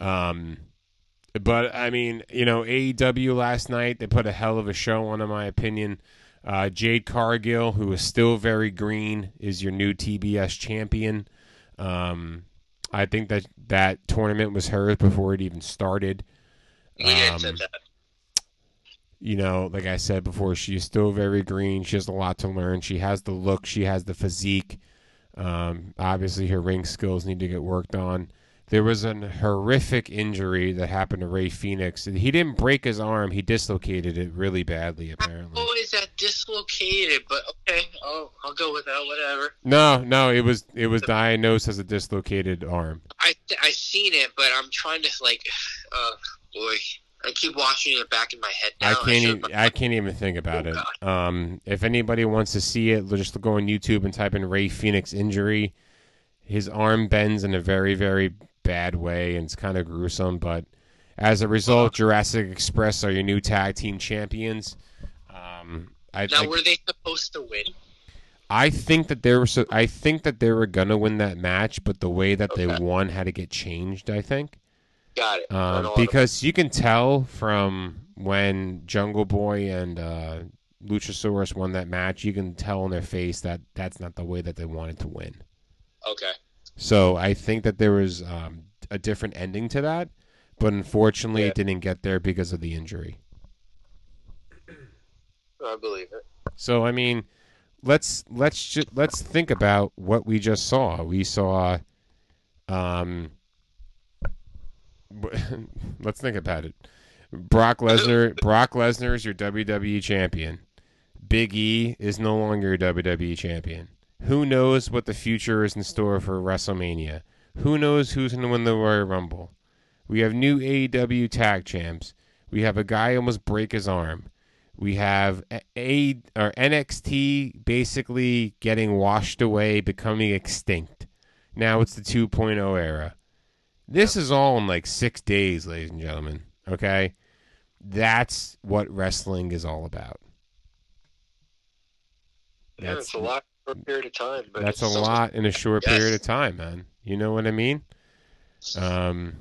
Um, but I mean, you know, AEW last night they put a hell of a show on, in my opinion. Uh, Jade Cargill, who is still very green, is your new TBS champion. Um, I think that that tournament was hers before it even started. Um, you know, like I said before, she's still very green. She has a lot to learn. She has the look. She has the physique. Um, obviously, her ring skills need to get worked on. There was an horrific injury that happened to Rey Fenix. He didn't break his arm. He dislocated it really badly, apparently. Oh, is that dislocated? But okay, I'll I'll go with that. Whatever. No, no, it was it was diagnosed as a dislocated arm. I I seen it, but I'm trying to like, uh, boy, I keep watching it back in my head now. I can't. should've- Even, I can't even think about it. Um, if anybody wants to see it, just go on YouTube and type in Rey Fenix injury. His arm bends in a very, very bad way, and it's kind of gruesome. But as a result, Jurassic Express are your new tag team champions. Um, I, now, I, were they supposed to win? I think that they were. So, I think that they were gonna win that match, but the way that they won had to get changed. I think. Got it. Um, because you can tell from when Jungle Boy and uh, Luchasaurus won that match, you can tell in their face that that's not the way that they wanted to win. Okay. So I think that there was um, a different ending to that, but unfortunately, Yeah. it didn't get there because of the injury. I believe it. So I mean, let's let's ju- let's think about what we just saw. We saw, um, let's think about it. Brock Lesnar. Brock Lesnar is your WWE champion. Big E is no longer your WWE champion. Who knows what the future is in store for WrestleMania? Who knows who's going to win the Royal Rumble? We have new AEW tag champs. We have a guy almost break his arm. We have a, or NXT basically getting washed away, becoming extinct. Now it's the 2.0 era. This is all in like six days, ladies and gentlemen. Okay, that's what wrestling is all about. Yeah, it's a lot a period of time. But That's a lot in a short Yes. period of time, man. You know what I mean? Um,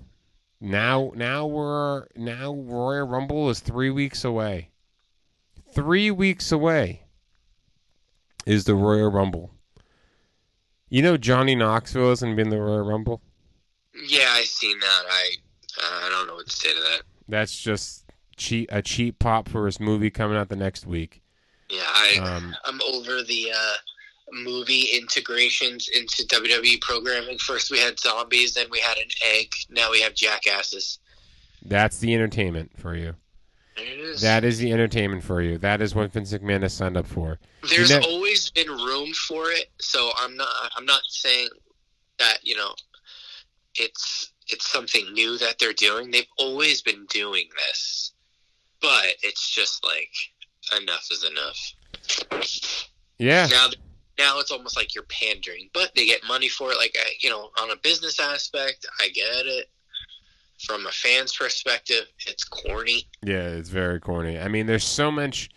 now, now we're now Royal Rumble is three weeks away. Three weeks away is the Royal Rumble. You know Johnny Knoxville hasn't been the Royal Rumble. Yeah, I seen that. I I don't know what to say to that. That's just cheap a cheap pop for his movie coming out the next week. Yeah, I Um, I'm over the uh, movie integrations into WWE programming. First we had zombies, then we had an egg. Now we have jackasses. that's the entertainment for you. Is. That is the entertainment for you. That is what Vince McMahon has signed up for. There's You know- always been room for it, so I'm not I'm not saying that you know it's it's something new that they're doing. They've always been doing this, but it's just like enough is enough. Yeah. Now now it's almost like you're pandering, but they get money for it. Like I, you know, on a business aspect, I get it. From a fan's perspective, it's corny. Yeah, it's very corny. I mean, there's so much.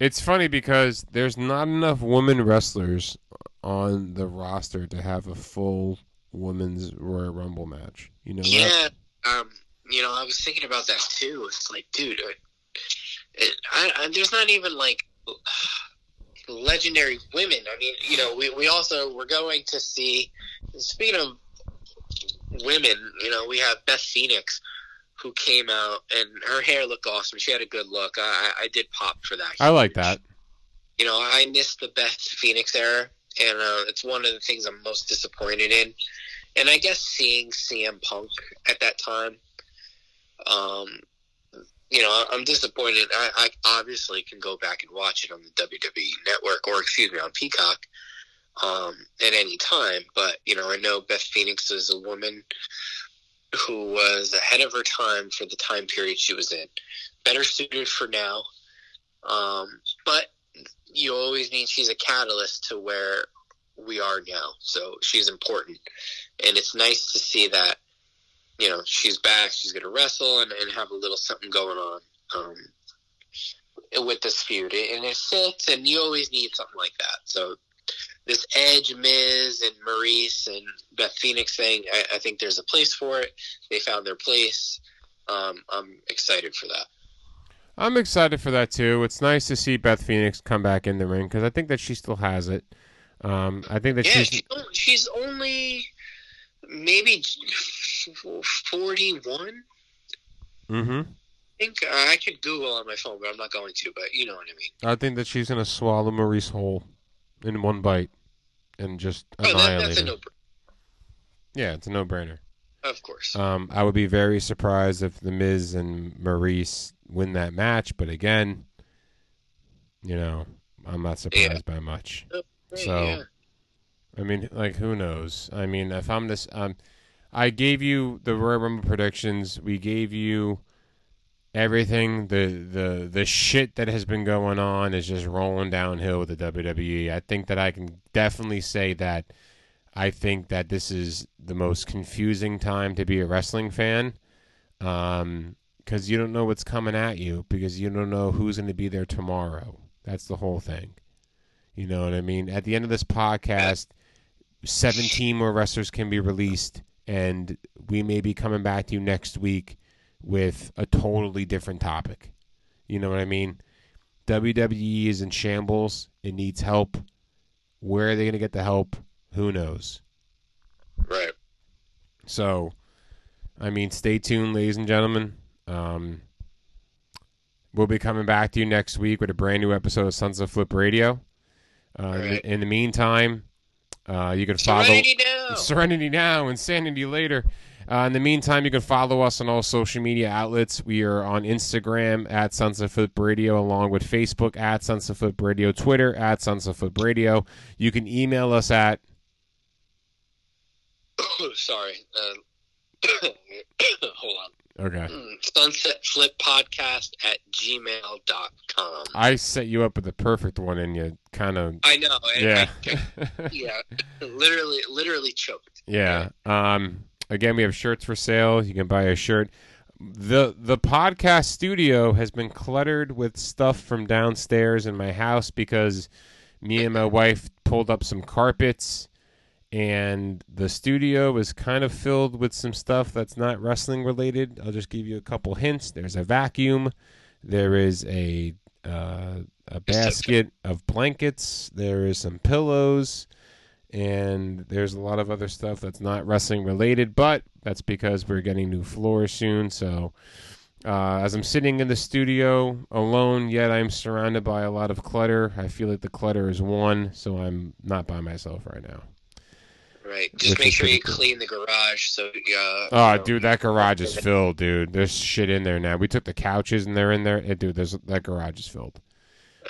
It's funny because there's not enough women wrestlers on the roster to have a full women's Royal Rumble match. You know? that? Yeah, um, you know, I was thinking about that too. It's like, dude, uh, it, I, I, there's not even like legendary women. I mean, you know, we, we also we're going to see. Speaking of women, you know, we have Beth Phoenix, who came out and her hair looked awesome. She had a good look. I, I did pop for that. I like that. You know, I missed the Beth Phoenix era, and uh, it's one of the things I'm most disappointed in. And I guess seeing CM Punk at that time, um, you know, I'm disappointed. I, I obviously can go back and watch it on the WWE Network, or excuse me, on Peacock, um, at any time. But you know, I know Beth Phoenix is a woman who was ahead of her time for the time period she was in. Better suited for now. Um, but you always need. She's a catalyst to where we are now. So she's important, and it's nice to see that. You know, she's back. She's going to wrestle and, and have a little something going on um, with this feud, and it fits. And you always need something like that. So this Edge, Miz, and Maryse and Beth Phoenix thing, I, I think there's a place for it. They found their place. Um, I'm excited for that. I'm excited for that too. It's nice to see Beth Phoenix come back in the ring because I think that she still has it. Um, I think that Yeah, she's she's, she's only maybe 41. Mm-hmm. I think uh, I could Google on my phone, but I'm not going to. But you know what I mean. I think that she's gonna swallow Maryse whole in one bite and just Oh, that, annihilate that's a him. no. Yeah, it's a no-brainer. Of course. Um, I would be very surprised if the Miz and Maryse win that match, but again, you know, I'm not surprised by much. so- yeah. I mean, like, who knows? I mean, if I'm this, um, I gave you the Royal Rumble predictions. We gave you everything. The the the shit that has been going on is just rolling downhill with the WWE. I think that I can definitely say that. I think that this is the most confusing time to be a wrestling fan, because you don't know what's coming at you because you don't know who's going to be there tomorrow. That's the whole thing. You know what I mean? At the end of this podcast, 17 more wrestlers can be released, and we may be coming back to you next week with a totally different topic. You know what I mean? WWE is in shambles. It needs help. Where are they going to get the help? Who knows? Right. So, I mean, stay tuned, ladies and gentlemen. Um, we'll be coming back to you next week with a brand new episode of Sunset Flip Radio. Uh, in, the, in the meantime, uh, you can follow Serenity now. Serenity now, Insanity later. Uh, in the meantime, you can follow us on all social media outlets. We are on Instagram at Sunset Flip Radio, along with Facebook at Sunset Flip Radio, Twitter at Sunset Flip Radio. You can email us at Sorry. Um, hold on. Okay. Sunset Flip Podcast at gmail.com. I set you up with the perfect one, and you kind of I know. yeah, I- yeah. Literally, literally choked. yeah. Um, again, we have shirts for sale. You can buy a shirt. the The podcast studio has been cluttered with stuff from downstairs in my house because me and my wife pulled up some carpets, and the studio is kind of filled with some stuff that's not wrestling related. I'll just give you a couple hints. There's a vacuum. There is a uh, a basket of blankets. There is some pillows, and there's a lot of other stuff that's not wrestling related. But that's because we're getting new floors soon. So uh, as I'm sitting in the studio alone, yet I'm surrounded by a lot of clutter. I feel like the clutter is one, so I'm not by myself right now. Right. Just make sure you cool. clean the garage. So, uh, Oh, you know, dude, that garage is filled, dude. There's shit in there now. We took the couches and they're in there. Dude, there's that garage is filled.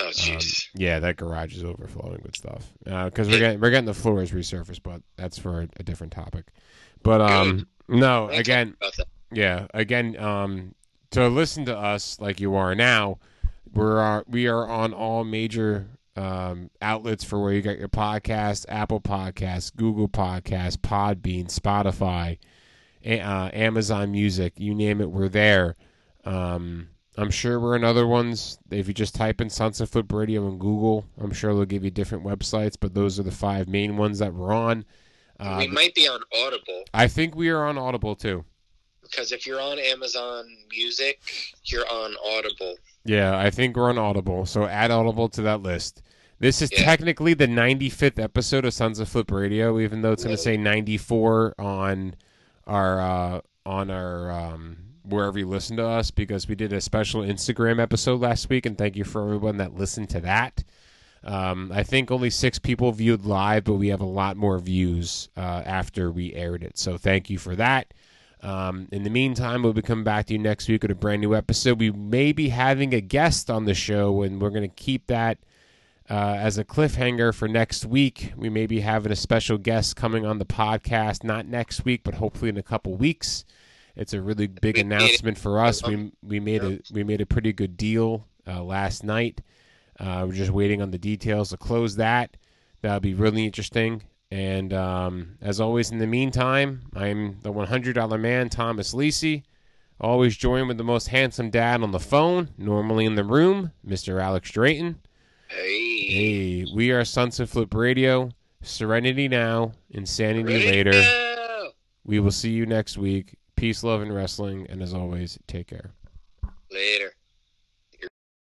Oh, Um, jeez. yeah, that garage is overflowing with stuff. Because we're getting we're getting the floors resurfaced, but that's for a, a different topic. But um, no, Okay again, yeah, again, um, to listen to us like you are now, we're uh, we are on all major um, outlets for where you got your podcast: Apple Podcasts, Google Podcasts, Podbean, Spotify, uh, Amazon Music. You name it, we're there. Um, I'm sure we're in other ones. If you just type in Sunset Flip Radio in Google, I'm sure they'll give you different websites, but those are the five main ones that we're on. Uh, we might be on Audible I think we are on Audible too. because if you're on Amazon Music, you're on Audible. Yeah, I think we're on Audible, so add Audible to that list. This is Yeah. technically the 95th episode of Sunset Flip Radio, even though it's going to say 94 on our uh, on our um, wherever you listen to us, because we did a special Instagram episode last week, and thank you for everyone that listened to that. Um, I think only six people viewed live, but we have a lot more views uh, after we aired it. So thank you for that. Um, in the meantime, we'll be coming back to you next week with a brand new episode. We may be having a guest on the show, and we're going to keep that uh, as a cliffhanger for next week. We may be having a special guest coming on the podcast, not next week, but hopefully in a couple weeks. It's a really big We announcement for us. We we made a we made a pretty good deal uh, last night. Uh, we're just waiting on the details to close that. That'll be really interesting. And um, as always, in the meantime, I'm the $100 man, Thomas Lisi. Always joined with the most handsome dad on the phone, normally in the room, Mr. Alex Drayton. Hey. Hey, we are Sunset Flip Radio. Serenity now, insanity Ready later. We will see you next week. Peace, love, and wrestling. And as always, take care. Later.